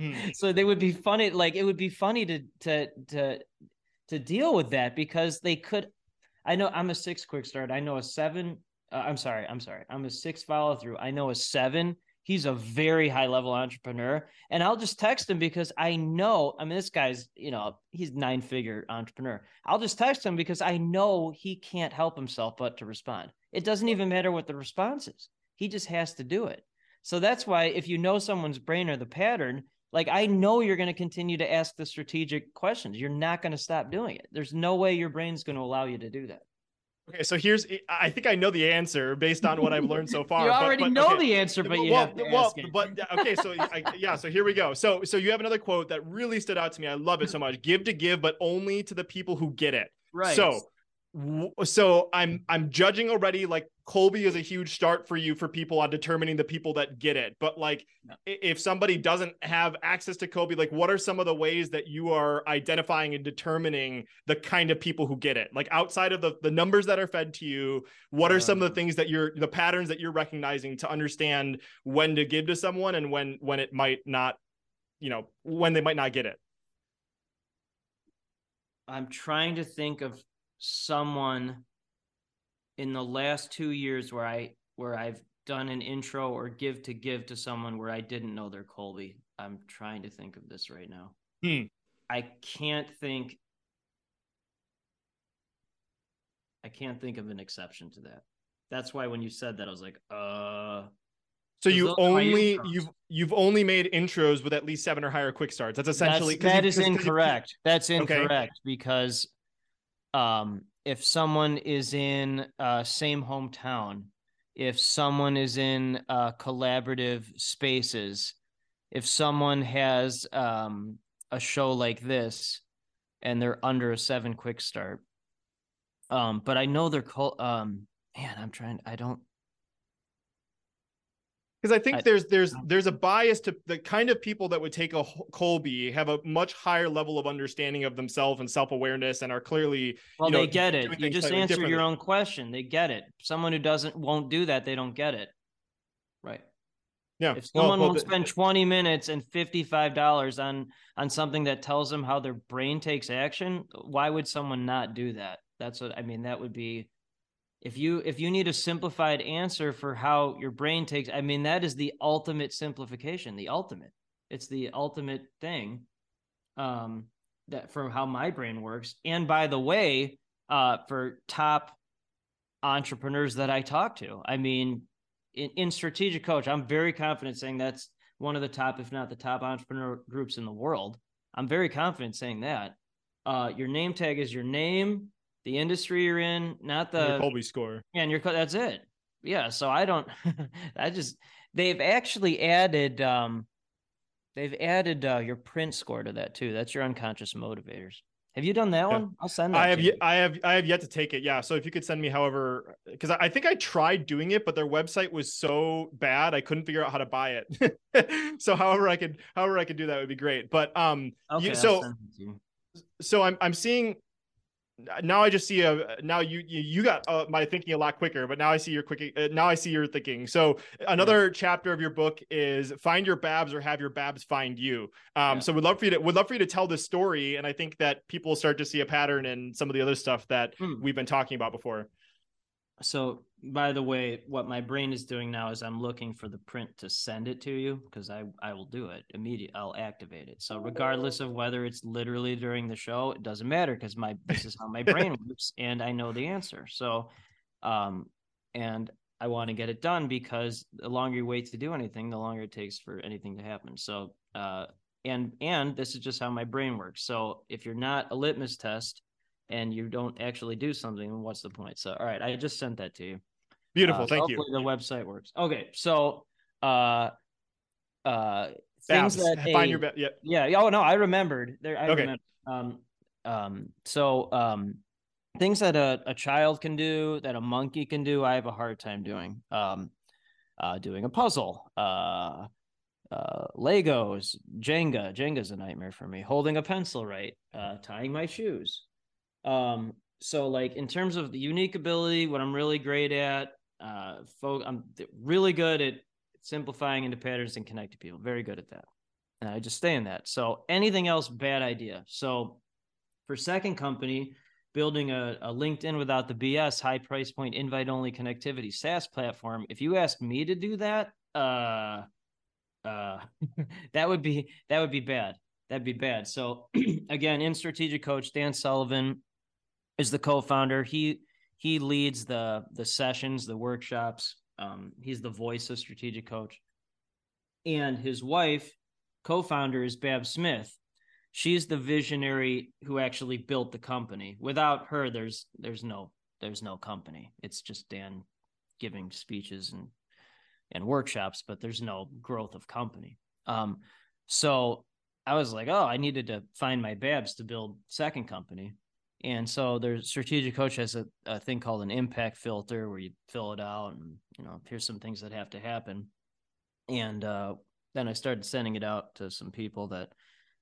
hmm. So they would be funny. Like it would be funny to to to to deal with that because they could. I know I'm a six quick start. I know a seven. Uh, I'm sorry. I'm sorry. I'm a six follow through. I know a seven He's a very high level entrepreneur. And I'll just text him because I know, I mean, this guy's, you know, he's nine figure entrepreneur. I'll just text him because I know he can't help himself but to respond. It doesn't even matter what the response is. He just has to do it. So that's why if you know someone's brain or the pattern, like I know you're going to continue to ask the strategic questions. You're not going to stop doing it. There's no way your brain's going to allow you to do that. Okay, so here's I think I know the answer based on what I've learned so far. you already but, but, know okay. the answer, but you well, have to well, ask it. but uh, okay, so I, yeah, so here we go. So so you have another quote that really stood out to me. I love it so much. Give to give, but only to the people who get it. Right. So so I'm I'm judging already like Kolbe is a huge start for you for people on determining the people that get it. But like no. if somebody doesn't have access to Kolbe, like what are some of the ways that you are identifying and determining the kind of people who get it? Like outside of the, the numbers that are fed to you, what are some of the um. things that you're the patterns that you're recognizing to understand when to give to someone and when when it might not, you know, when they might not get it? I'm trying to think of someone in the last two years where I where I've done an intro or give to give to someone where I didn't know their Kolbe. I'm trying to think of this right now. Hmm. I can't think. I can't think of an exception to that. That's why when you said that, I was like, uh. So you only you've you've only made intros with at least seven or higher quick starts. That's essentially That's, that you, is incorrect. That's incorrect okay. because um, if someone is in uh, same hometown, if someone is in uh, collaborative spaces, if someone has um, a show like this and they're under a seven quick start. Um, but I know they're called. Um, man, I'm trying. I don't. Because I think I- there's there's there's a bias to the kind of people that would take a Kolbe have a much higher level of understanding of themselves and self awareness and are clearly Well, you know, they get it. You just answered your own question. They get it. Someone who doesn't won't do that, they don't get it. Right. yeah. If someone well, won't th- spend 20 minutes and $55 on on something that tells them how their brain takes action, why would someone not do that? That's what I mean. That would be if you if you need a simplified answer for how your brain takes I mean that is the ultimate simplification, the ultimate. It's the ultimate thing um that for how my brain works. And by the way, uh for top entrepreneurs that I talk to. I mean, in, in strategic coach, I'm very confident saying that's one of the top, if not the top entrepreneur groups in the world. I'm very confident saying that. Uh, your name tag is your name, the industry you're in, not your the Kolbe score. and your that's it. Yeah. So I don't. I just they've actually added um they've added uh, your print score to that too. That's your unconscious motivators. Have you done that Yeah. one? I'll send that. I have to yet, you. I have I have yet to take it. Yeah. So if you could send me however because I, I think I tried doing it, but their website was so bad I couldn't figure out how to buy it. so however I could however I could do that would be great. But um Okay, you, so send it to you. so I'm I'm seeing now I just see a now you you, you got uh, my thinking a lot quicker, but now I see your quick uh, now I see your thinking. So another chapter of your book is find your babs or have your babs find you. Um, Yeah. so would love for you to would love for you to tell this story, and I think that people start to see a pattern in some of the other stuff that Hmm. we've been talking about before. So, by the way, what my brain is doing now is I'm looking for the print to send it to you because I I will do it immediate. I'll activate it. So, regardless of whether it's literally during the show, it doesn't matter because my this is how my brain works and I know the answer. So, um, and I want to get it done because the longer you wait to do anything, the longer it takes for anything to happen. So, uh, and and this is just how my brain works. So, if you're not a litmus test and you don't actually do something, what's the point? So, all right, I just sent that to you. Beautiful, Uh, thank you. The website works. Okay, so uh, uh, Babs, things that find a- your ba- yeah. yeah. Oh no, I remembered. There, I Okay. remember. Um, um, so um, things that a, a child can do, that a monkey can do, I have a hard time doing. Um, uh, doing a puzzle, uh, uh, Legos, Jenga. Jenga's a nightmare for me. Holding a pencil right, uh, tying my shoes. Um, so like in terms of the unique ability, what I'm really great at, uh, folk, I'm really good at simplifying into patterns and connecting people. Very good at that. And I just stay in that. So anything else, bad idea. So for second company, building a, a LinkedIn without the BS, high price point, invite only connectivity SaaS platform. If you ask me to do that, uh, uh, that would be that would be bad. That'd be bad. So again, in strategic coach, Dan Sullivan is the co-founder. He he leads the the sessions, the workshops. Um, he's the voice of strategic coach, and his wife, co-founder, is Babs Smith. She's the visionary who actually built the company. Without her, there's there's no there's no company. It's just Dan giving speeches and and workshops, but there's no growth of company. Um, so I was like, oh, I needed to find my Babs to build second company. And so there's strategic coach has a, a thing called an impact filter where you fill it out and you know, here's some things that have to happen. And uh, then I started sending it out to some people that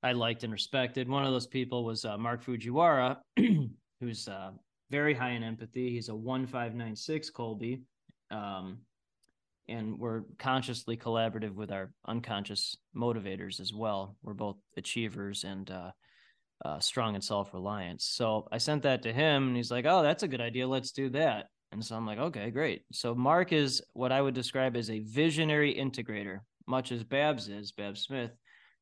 I liked and respected. One of those people was uh, Mark Fujiwara, who's uh, very high in empathy. He's a 1596 Kolbe. Um, and we're consciously collaborative with our unconscious motivators as well. We're both achievers and uh, uh, strong in self reliance. So I sent that to him, and he's like, "Oh, that's a good idea. Let's do that." And so I'm like, "Okay, great." So Mark is what I would describe as a visionary integrator, much as Babs is. Babs Smith,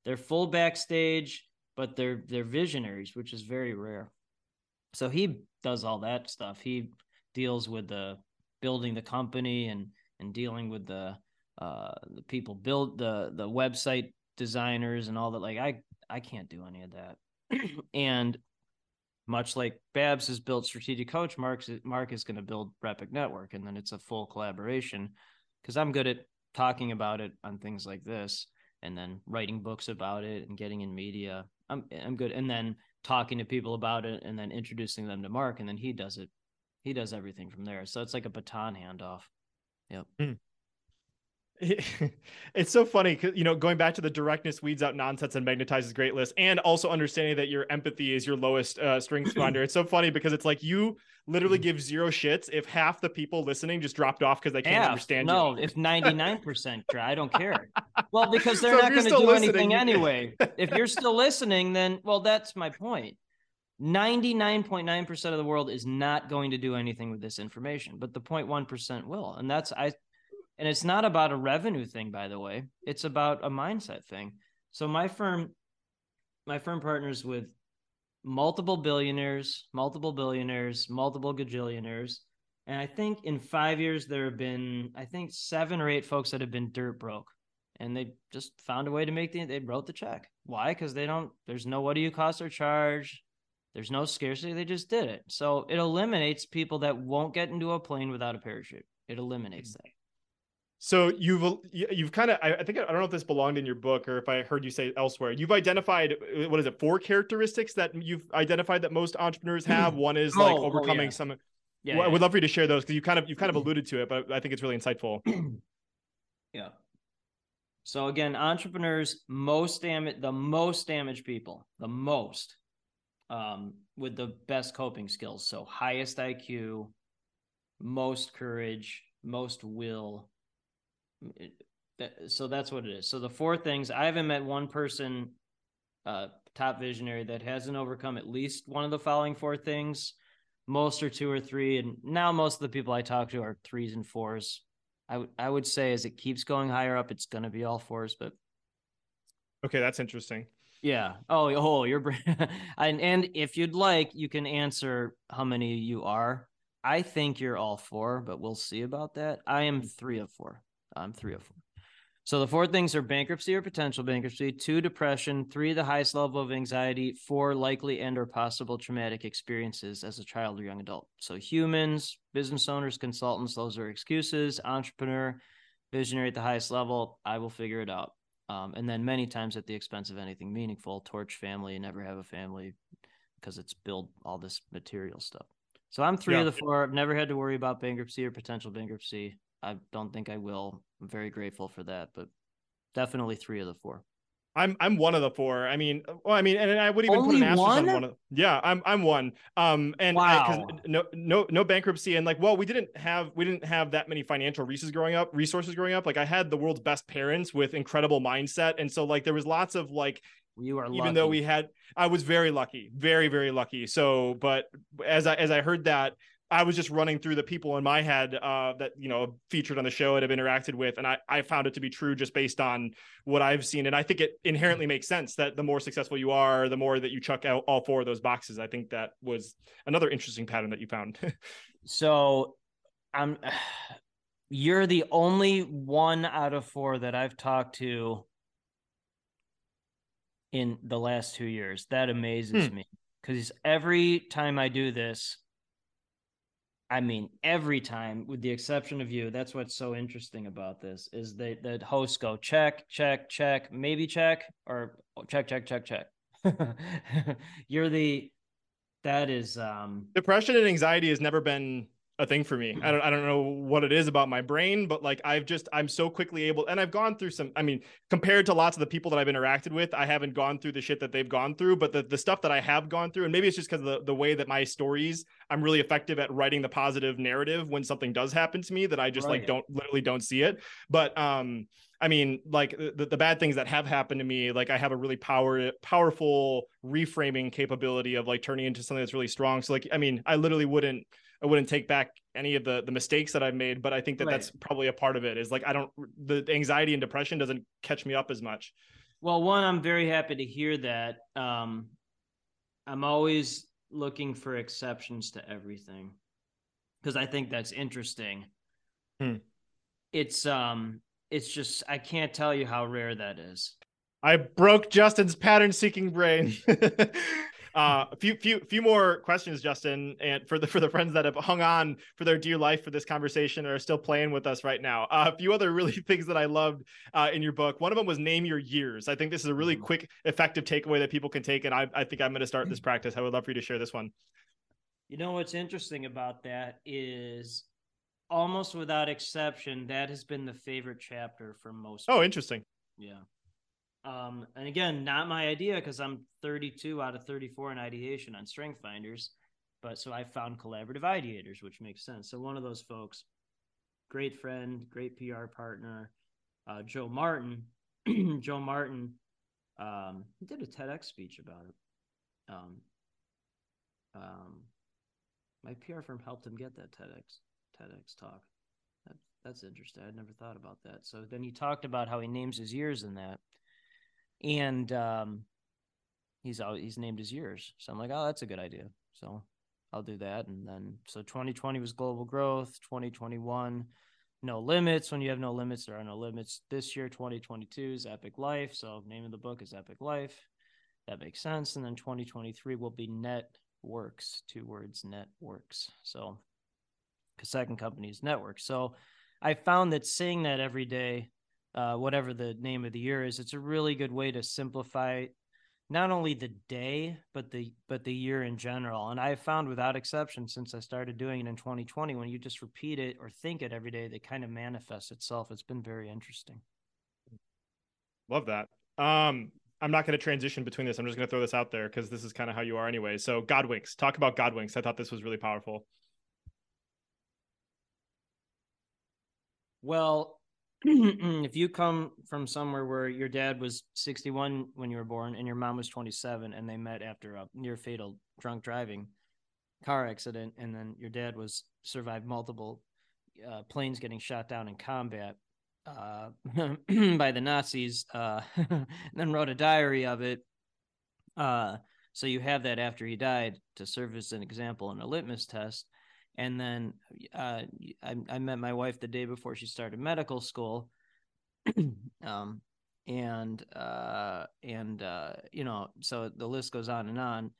they're full backstage, but they're they're visionaries, which is very rare. So he does all that stuff. He deals with the building the company and and dealing with the uh the people build the the website designers and all that like i i can't do any of that and much like babs has built strategic coach mark's mark is going to build Brepic network and then it's a full collaboration because i'm good at talking about it on things like this and then writing books about it and getting in media i'm i'm good and then talking to people about it and then introducing them to mark and then he does it he does everything from there so it's like a baton handoff Yep. Hmm. it's so funny because you know going back to the directness weeds out nonsense and magnetizes great list and also understanding that your empathy is your lowest uh, strength finder it's so funny because it's like you literally give zero shits if half the people listening just dropped off because they can't half. understand no you. if 99% i don't care well because they're so not going to do anything anyway if you're still listening then well that's my point 99.9% of the world is not going to do anything with this information but the 0.1% will and that's i and it's not about a revenue thing, by the way. It's about a mindset thing. So my firm, my firm partners with multiple billionaires, multiple billionaires, multiple gajillionaires. And I think in five years there have been, I think seven or eight folks that have been dirt broke. And they just found a way to make the they wrote the check. Why? Because they don't, there's no what do you cost or charge. There's no scarcity. They just did it. So it eliminates people that won't get into a plane without a parachute. It eliminates mm. that. So you've you've kind of I think I don't know if this belonged in your book or if I heard you say elsewhere. You've identified uh, what is it four characteristics that you've identified that most entrepreneurs have. One is like oh, overcoming oh, yeah. some. Yeah, well, yeah, I would love for you to share those because you kind of you've kind of alluded to it, but I think it's really insightful. yeah. So again, entrepreneurs most damage the most damaged people, the most um, with the best coping skills. So highest IQ, most courage, most will, that, so that's what it is. So the four things I haven't met one person, uh, top visionary that hasn't overcome at least one of the following four things. Most are two or three, and now most of the people I talk to are threes and fours. I would I would say as it keeps going higher up, it's going to be all fours. But okay, that's interesting. Yeah. Oh, oh, you're and and if you'd like, you can answer how many you are. I think you're all four, but we'll see about that. I am three of four. I'm three of four. So the four things are bankruptcy or potential bankruptcy, two depression, three the highest level of anxiety, four likely and or possible traumatic experiences as a child or young adult. So humans, business owners, consultants, those are excuses. Entrepreneur, visionary at the highest level, I will figure it out. Um, and then many times at the expense of anything meaningful, torch family, and never have a family because it's build all this material stuff. So I'm three yeah. of the four. I've never had to worry about bankruptcy or potential bankruptcy. I don't think I will. I'm very grateful for that, but definitely three of the four. I'm I'm one of the four. I mean, well, I mean, and I would even Only put an asterisk one? on one of. Yeah, I'm I'm one. Um, and wow. I, no no no bankruptcy and like, well, we didn't have we didn't have that many financial resources growing up. Resources growing up. Like, I had the world's best parents with incredible mindset, and so like there was lots of like you are even lucky. though we had i was very lucky very very lucky so but as i as i heard that I was just running through the people in my head uh, that you know featured on the show and have interacted with, and I, I found it to be true just based on what I've seen, and I think it inherently makes sense that the more successful you are, the more that you chuck out all four of those boxes. I think that was another interesting pattern that you found. so, I'm you're the only one out of four that I've talked to in the last two years. That amazes hmm. me because every time I do this I mean, every time, with the exception of you, that's what's so interesting about this is that the hosts go check, check, check, maybe check, or check, check, check, check. You're the that is um depression and anxiety has never been a thing for me. I don't I don't know what it is about my brain, but like I've just I'm so quickly able and I've gone through some I mean, compared to lots of the people that I've interacted with, I haven't gone through the shit that they've gone through, but the, the stuff that I have gone through, and maybe it's just because of the, the way that my stories, I'm really effective at writing the positive narrative when something does happen to me that I just right. like don't literally don't see it. But um I mean, like the, the bad things that have happened to me, like I have a really power powerful reframing capability of like turning into something that's really strong. So like, I mean, I literally wouldn't I wouldn't take back any of the the mistakes that I've made, but I think that right. that's probably a part of it. Is like I don't the anxiety and depression doesn't catch me up as much. Well, one, I'm very happy to hear that. Um, I'm always looking for exceptions to everything because I think that's interesting. Hmm. It's um, it's just I can't tell you how rare that is. I broke Justin's pattern seeking brain. Uh, a few, few, few more questions, Justin, and for the for the friends that have hung on for their dear life for this conversation and are still playing with us right now. Uh, a few other really things that I loved uh, in your book. One of them was name your years. I think this is a really mm-hmm. quick, effective takeaway that people can take, and I, I think I'm going to start this practice. I would love for you to share this one. You know what's interesting about that is almost without exception, that has been the favorite chapter for most. Oh, people. interesting. Yeah. Um, and again, not my idea because I'm 32 out of 34 in ideation on Strength Finders, but so I found collaborative ideators, which makes sense. So one of those folks, great friend, great PR partner, uh, Joe Martin. Joe Martin, um, did a TEDx speech about it. Um, um, my PR firm helped him get that TEDx TEDx talk. That, that's interesting. I'd never thought about that. So then he talked about how he names his years in that, and um, he's he's named his years. So I'm like, oh, that's a good idea. So I'll do that. And then so 2020 was global growth. 2021, no limits. When you have no limits, there are no limits. This year, 2022 is epic life. So name of the book is epic life. That makes sense. And then 2023 will be net works. Two words, networks. So second company is network. So I found that saying that every day, uh, whatever the name of the year is, it's a really good way to simplify not only the day but the but the year in general. And I found without exception since I started doing it in 2020, when you just repeat it or think it every day, they kind of manifests itself. It's been very interesting. Love that. Um, I'm not going to transition between this. I'm just going to throw this out there because this is kind of how you are anyway. So Godwinks, talk about Godwinks. I thought this was really powerful. Well, if you come from somewhere where your dad was 61 when you were born and your mom was 27 and they met after a near fatal drunk driving car accident and then your dad was survived multiple uh, planes getting shot down in combat uh, by the Nazis uh, then wrote a diary of it uh, so you have that after he died to serve as an example and a litmus test and then uh, I, I, met my wife the day before she started medical school. Um, and uh, and uh, you know so the list goes on and on.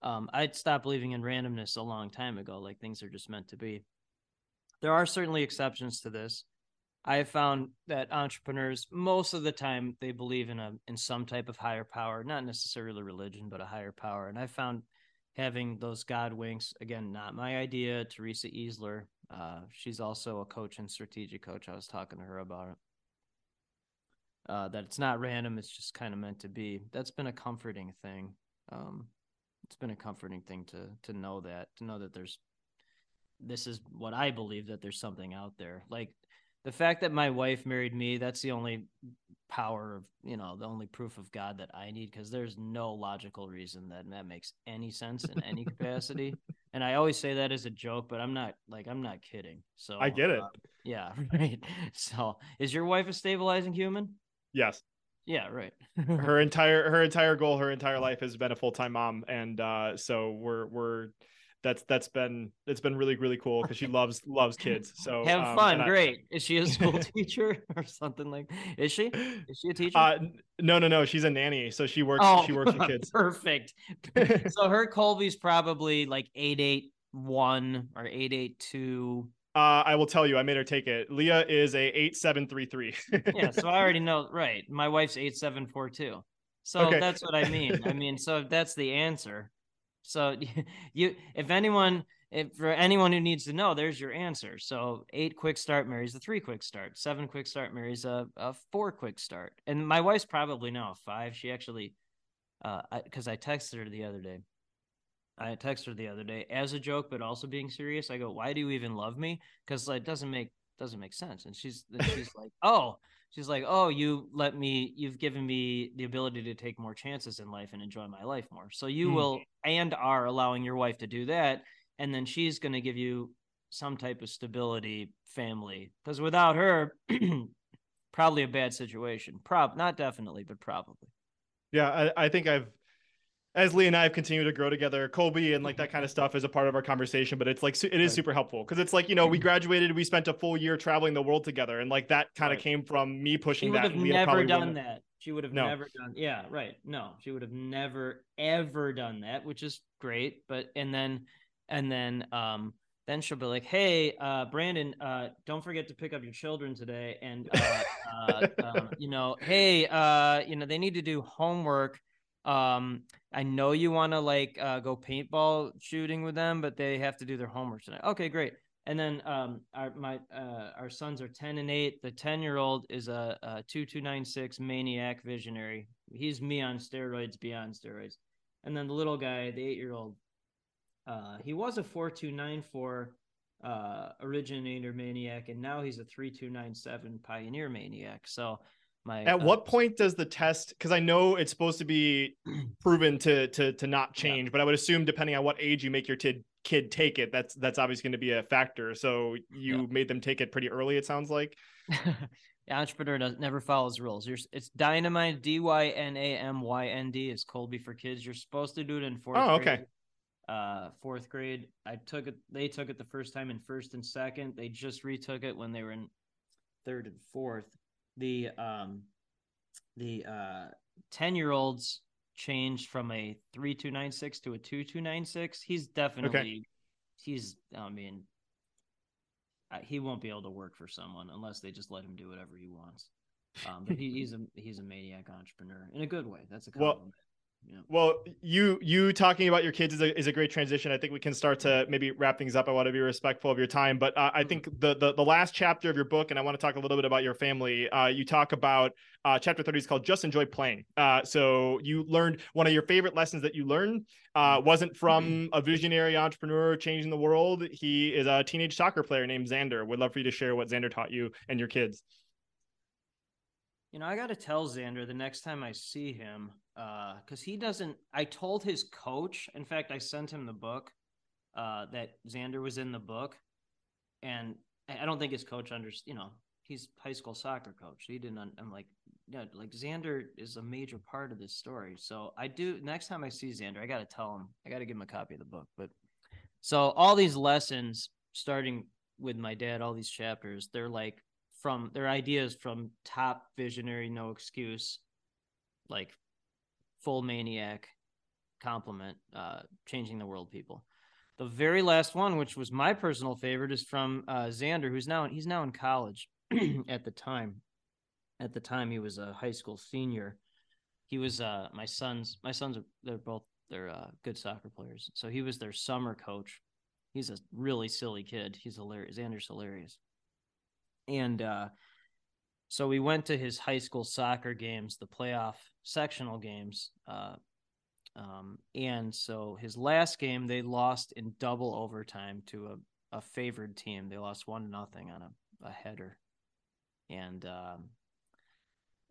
Um, i'd stopped believing in randomness a long time ago like things are just meant to be. There are certainly exceptions to this. I have found that entrepreneurs most of the time they believe in a in some type of higher power not necessarily religion but a higher power. And i found having those God winks. Again, not my idea. Teresa Easler, uh, she's also a coach and strategic coach. I was talking to her about it. Uh, that it's not random; it's just kind of meant to be. That's been a comforting thing. Um, it's been a comforting thing to to know that to know that there's this is what I believe that there's something out there. Like the fact that my wife married me, that's the only power of, you know, the only proof of God that I need because there's no logical reason that that makes any sense in any capacity. and I always say that as a joke, but I'm not like, I'm not kidding. So I get it. Uh, yeah. Right. So is your wife a stabilizing human? Yes. Yeah, right. her entire her entire goal, her entire life has been a full time mom, and uh, so we're we're that's that's been it's been really really cool because she loves loves kids. So have um, fun. Great. I, is she a school teacher or something like? Is she? Is she a teacher? Uh, no, no, no. She's a nanny, so she works. Oh, she works with kids. Perfect. so her Kolbe's probably like eight eight one or eight eight two. Uh, I will tell you, I made her take it. Leah is a eight seven three three. yeah, so I already know. Right, my wife's eight seven four two. So okay. that's what I mean. I mean, so that's the answer. So you, if anyone, if for anyone who needs to know, there's your answer. So eight quick start marries a three quick start. Seven quick start marries a, a four quick start. And my wife's probably now a five. She actually, uh, because I, I texted her the other day. I texted her the other day as a joke, but also being serious. I go, "Why do you even love me?" Because it doesn't make doesn't make sense. And she's she's like, "Oh, she's like, "Oh, you let me you've given me the ability to take more chances in life and enjoy my life more." So you mm. will and are allowing your wife to do that and then she's going to give you some type of stability family because without her probably a bad situation. Prob not definitely, but probably. Yeah, I, I think I've as Lee and I have continued to grow together, Kolbe and like that kind of stuff is a part of our conversation, but it's like it is super helpful because it's like you know we mm-hmm. graduated, we spent a full year traveling the world together, and like that kind of right. came from me pushing that. she would that. Have never done wouldn't. that. She would have no. never done. Yeah, right. No, she would have never ever done that, which is great. But and then and then um then she'll be like, "Hey, uh, Brandon, uh, don't forget to pick up your children today, and uh, uh, um, you know, hey, uh, you know, they need to do homework." Um, I know you want to like uh, go paintball shooting with them, but they have to do their homework tonight. Okay, great. and then um, our my uh, our sons are ten and eight. The ten year old is a, two two nine six maniac visionary. He's me on steroids, beyond steroids. And then the little guy, the eight year old, uh, he was a four two nine four uh, originator maniac, and now he's a three two nine seven pioneer maniac. So my at uh, what point does the test? Because I know it's supposed to be proven to to to not change, yeah. but I would assume depending on what age you make your kid kid take it, that's that's obviously going to be a factor. So you yeah. made them take it pretty early. It sounds like. the entrepreneur does never follows rules. You're, it's Dynamynd D Y N A M Y N D is Kolbe for kids. You're supposed to do it in fourth. Oh, grade. okay. Uh, fourth grade. I took it. They took it the first time in first and second. They just retook it when they were in third and fourth. The um, the uh, ten year olds changed from a 3296 to a 2296 he's definitely okay. he's i mean he won't be able to work for someone unless they just let him do whatever he wants um, but he, he's a he's a maniac entrepreneur in a good way that's a compliment. Well yeah. Well, you you talking about your kids is a, is a great transition. I think we can start to maybe wrap things up. I want to be respectful of your time, but uh, I mm-hmm. think the, the the last chapter of your book, and I want to talk a little bit about your family. Uh, you talk about uh, chapter thirty is called "Just Enjoy Playing." Uh, so you learned one of your favorite lessons that you learned uh, mm-hmm. wasn't from mm-hmm. a visionary entrepreneur changing the world. He is a teenage soccer player named Xander. Would love for you to share what Xander taught you and your kids. You know, I got to tell Xander the next time I see him, because uh, he doesn't. I told his coach. In fact, I sent him the book uh, that Xander was in the book, and I don't think his coach understands. You know, he's high school soccer coach. He didn't. I'm like, yeah, like Xander is a major part of this story. So I do. Next time I see Xander, I got to tell him. I got to give him a copy of the book. But so all these lessons, starting with my dad, all these chapters, they're like from their ideas from top visionary, no excuse, like full maniac compliment, uh, changing the world people. The very last one, which was my personal favorite, is from uh, Xander, who's now he's now in college. at the time, at the time he was a high school senior. He was uh, my son's my sons are they're both they're uh, good soccer players. So he was their summer coach. He's a really silly kid. He's hilarious. Xander's hilarious and uh, so we went to his high school soccer games, the playoff sectional games. Uh, um, and so his last game, they lost in double overtime to a, a favored team. They lost one nothing on a, a header. And um,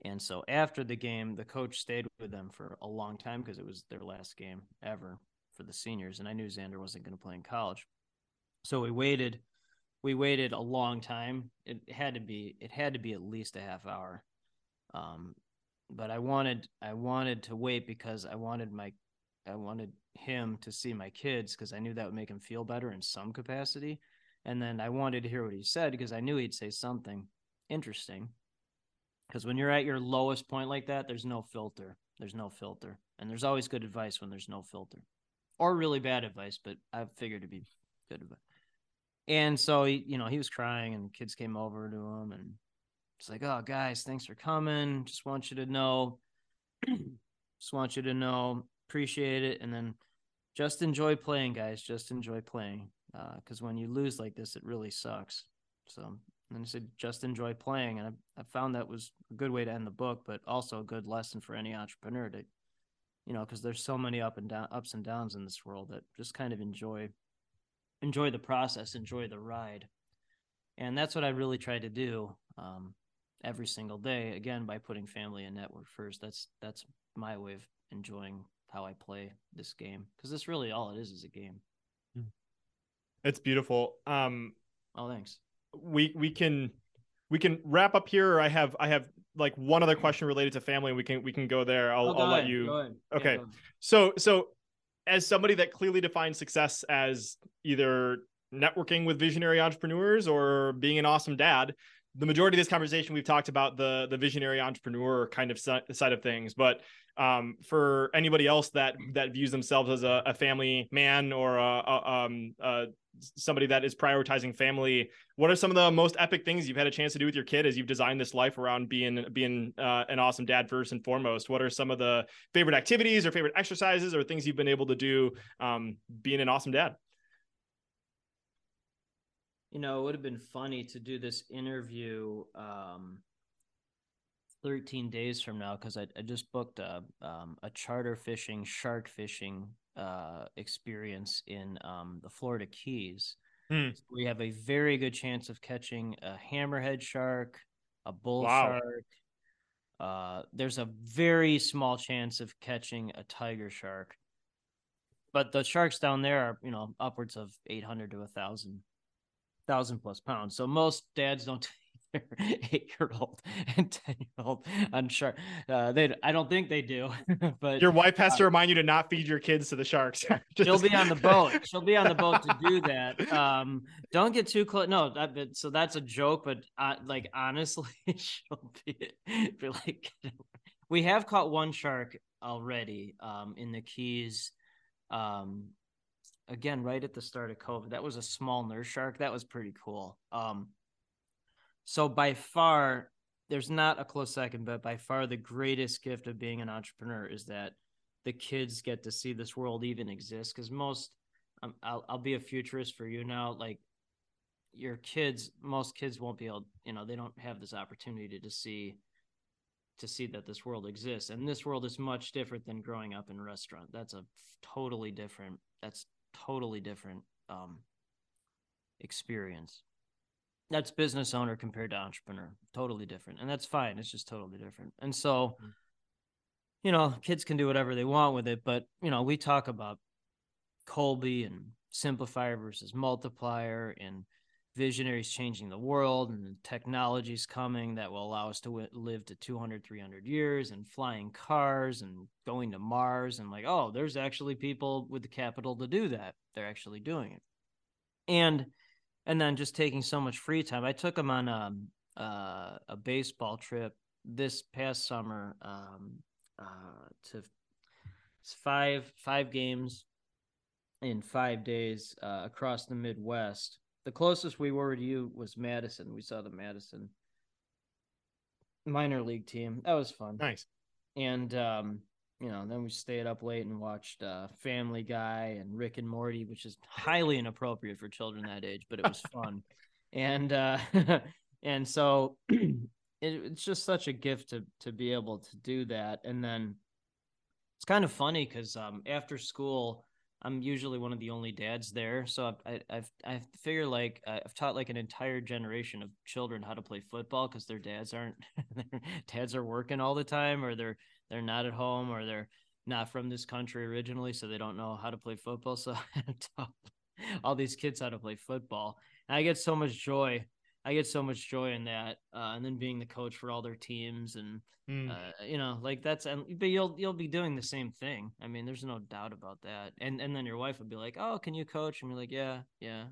and so after the game, the coach stayed with them for a long time because it was their last game ever for the seniors. And I knew Xander wasn't going to play in college. So we waited we waited a long time. It had to be it had to be at least a half hour. Um, but I wanted I wanted to wait because I wanted my I wanted him to see my kids because I knew that would make him feel better in some capacity. And then I wanted to hear what he said because I knew he'd say something interesting. Because when you're at your lowest point like that, there's no filter. There's no filter. And there's always good advice when there's no filter. Or really bad advice, but I figured to be good advice. And so he, you know, he was crying and kids came over to him and it's like, oh guys, thanks for coming. Just want you to know, just want you to know, appreciate it. And then just enjoy playing, guys. Just enjoy playing. Uh, cause when you lose like this, it really sucks. So and I said, just enjoy playing. And I, I found that was a good way to end the book, but also a good lesson for any entrepreneur to, you know, cause there's so many up and down ups and downs in this world that just kind of enjoy enjoy the process, enjoy the ride. And that's what I really try to do um, every single day. Again, by putting family and network first. That's that's my way of enjoying how I play this game because that's really all it is is a game. Hmm. It's beautiful. Um, oh, thanks. We we can we can wrap up here. I have I have like one other question related to family. And we can we can go there. I'll, oh, I'll let you. Okay. Yeah, so so as somebody that clearly defines success as either networking with visionary entrepreneurs or being an awesome dad the majority of this conversation we've talked about the the visionary entrepreneur kind of side of things but um, for anybody else that that views themselves as a, a family man or a, a, um, somebody that is prioritizing family what are some of the most epic things you've had a chance to do with your kid as you've designed this life around being being uh, an awesome dad first and foremost? What are some of the favorite activities or favorite exercises or things you've been able to do um, being an awesome dad you know, it would have been funny to do this interview um, 13 days from now because I, I, just booked a um, a charter fishing shark fishing uh, experience in um, the Florida Keys. Mm. So we have a very good chance of catching a hammerhead shark, a bull wow. shark. Uh, there's a very small chance of catching a tiger shark, but the sharks down there are you know upwards of 800 to a thousand plus pounds. So most dads don't take their eight year old and ten year old on shark. Uh, they, I don't think they do. but your wife has uh, to remind you to not feed your kids to the sharks. Just... She'll be on the boat. She'll be on the boat to do that. Um, don't get too close. No, that, so that's a joke. But uh, like honestly, she'll be, be like, we have caught one shark already um, in the Keys. Um, again right at the start of COVID. That was a small nurse shark. That was pretty cool. Um, so by far, there's not a close second, but by far the greatest gift of being an entrepreneur is that the kids get to see this world even exist. Because most, um, I'll, I'll be a futurist for you now. Like your kids, most kids won't be able, you know, they don't have this opportunity to see to see that this world exists and this world is much different than growing up in a restaurant that's a totally different that's totally different um, experience. That's business owner compared to entrepreneur, totally different, and that's fine. It's just totally different. And so, mm-hmm. you know, kids can do whatever they want with it, but you know, we talk about Kolbe and simplifier versus multiplier and visionaries changing the world and technologies coming that will allow us to w- live to 200 300 years and flying cars and going to mars and like oh there's actually people with the capital to do that. They're actually doing it. And and then just taking so much free time i took them on a, um, uh, a baseball trip this past summer um, uh, to five five games in five days uh, across the midwest the closest we were to you was Madison. We saw the Madison minor league team. That was fun. Nice. And um, you know, then we stayed up late and watched uh, Family Guy and Rick and Morty, which is highly inappropriate for children that age, but it was fun. and uh, and so it, it's just such a gift to to be able to do that. And then it's kind of funny because um, after school I'm usually one of the only dads there, so I, I've I figure like uh, I've taught like an entire generation of children how to play football because their dads aren't their dads are working all the time, or they're they're not at home, or they're not from this country originally, so they don't know how to play football. So I taught all these kids how to play football, and I get so much joy I get so much joy in that, uh, and then being the coach for all their teams, and mm. uh, you know, like that's and but you'll you'll be doing the same thing. I mean, there's no doubt about that. And and then your wife would be like, "Oh, can you coach?" And be like, "Yeah, yeah."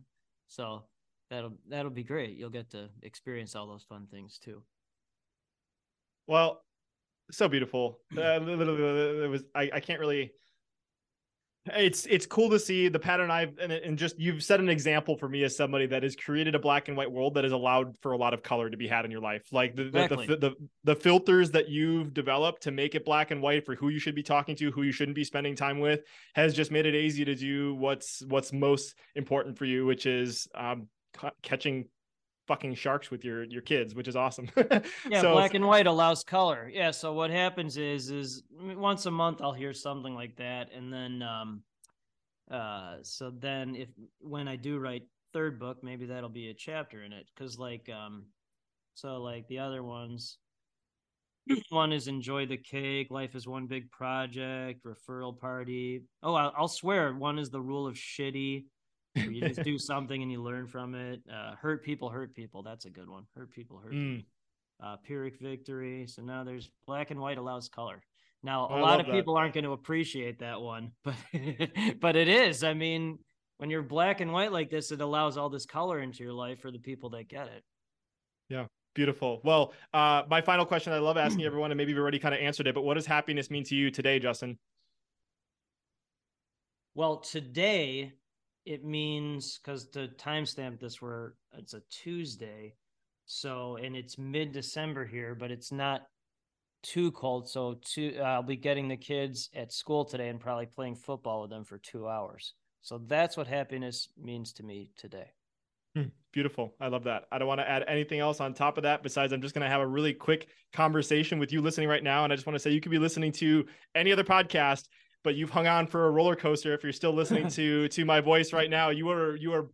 So that'll that'll be great. You'll get to experience all those fun things too. Well, so beautiful. Uh, it was I, I can't really it's it's cool to see the pattern I've and, and just you've set an example for me as somebody that has created a black and white world that has allowed for a lot of color to be had in your life. Like the exactly. the, the, the, the filters that you've developed to make it black and white for who you should be talking to, who you shouldn't be spending time with, has just made it easy to do what's what's most important for you, which is um, catching fucking sharks with your your kids, which is awesome. yeah, so, black and white allows color. Yeah, so what happens is is once a month I'll hear something like that, and then um, uh, so then if when I do write third book, maybe that'll be a chapter in it because like um, so like the other ones. One is enjoy the cake. Life is one big project. Referral party. Oh, I'll, I'll swear. One is the rule of shitty you just do something and you learn from it. Uh, hurt people, hurt people. That's a good one. Hurt people, hurt mm. people. Uh, Pyrrhic victory. So now there's black and white allows color. Now a I lot of that. people aren't going to appreciate that one, but but it is. I mean, when you're black and white like this, it allows all this color into your life for the people that get it. Yeah. Beautiful. Well, uh, my final question I love asking everyone, and maybe you've already kind of answered it, but what does happiness mean to you today, Justin? Well, today it means because to timestamp this where it's a Tuesday, so and it's mid December here, but it's not too cold. So to, uh, I'll be getting the kids at school today and probably playing football with them for two hours. So that's what happiness means to me today. Hmm, beautiful. I love that. I don't want to add anything else on top of that besides I'm just going to have a really quick conversation with you listening right now. And I just want to say you could be listening to any other podcast, but you've hung on for a roller coaster. If you're still listening to to my voice right now, you are you are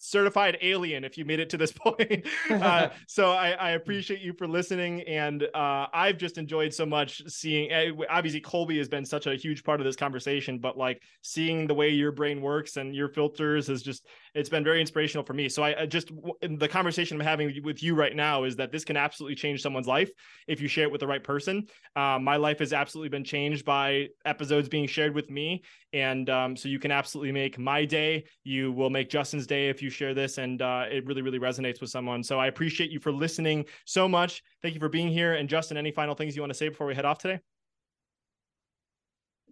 certified alien if you made it to this point. uh, so I, I, appreciate you for listening, and uh, I've just enjoyed so much seeing. Eh, obviously, Kolbe has been such a huge part of this conversation, but like seeing the way your brain works and your filters is just it's been very inspirational for me. So I, I just the conversation I'm having with you right now is that this can absolutely change someone's life if you share it with the right person. Uh, my life has absolutely been changed by episodes being shared with me, and um, so you can absolutely make my day. You will make Justin's day if you share this, and uh, it really, really resonates with someone. So I appreciate you for listening so much. Thank you for being here. And Justin, any final things you want to say before we head off today?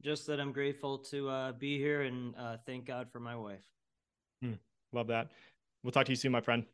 Just that I'm grateful to uh, be here and uh, thank God for my wife. Hmm, love that. We'll talk to you soon, my friend.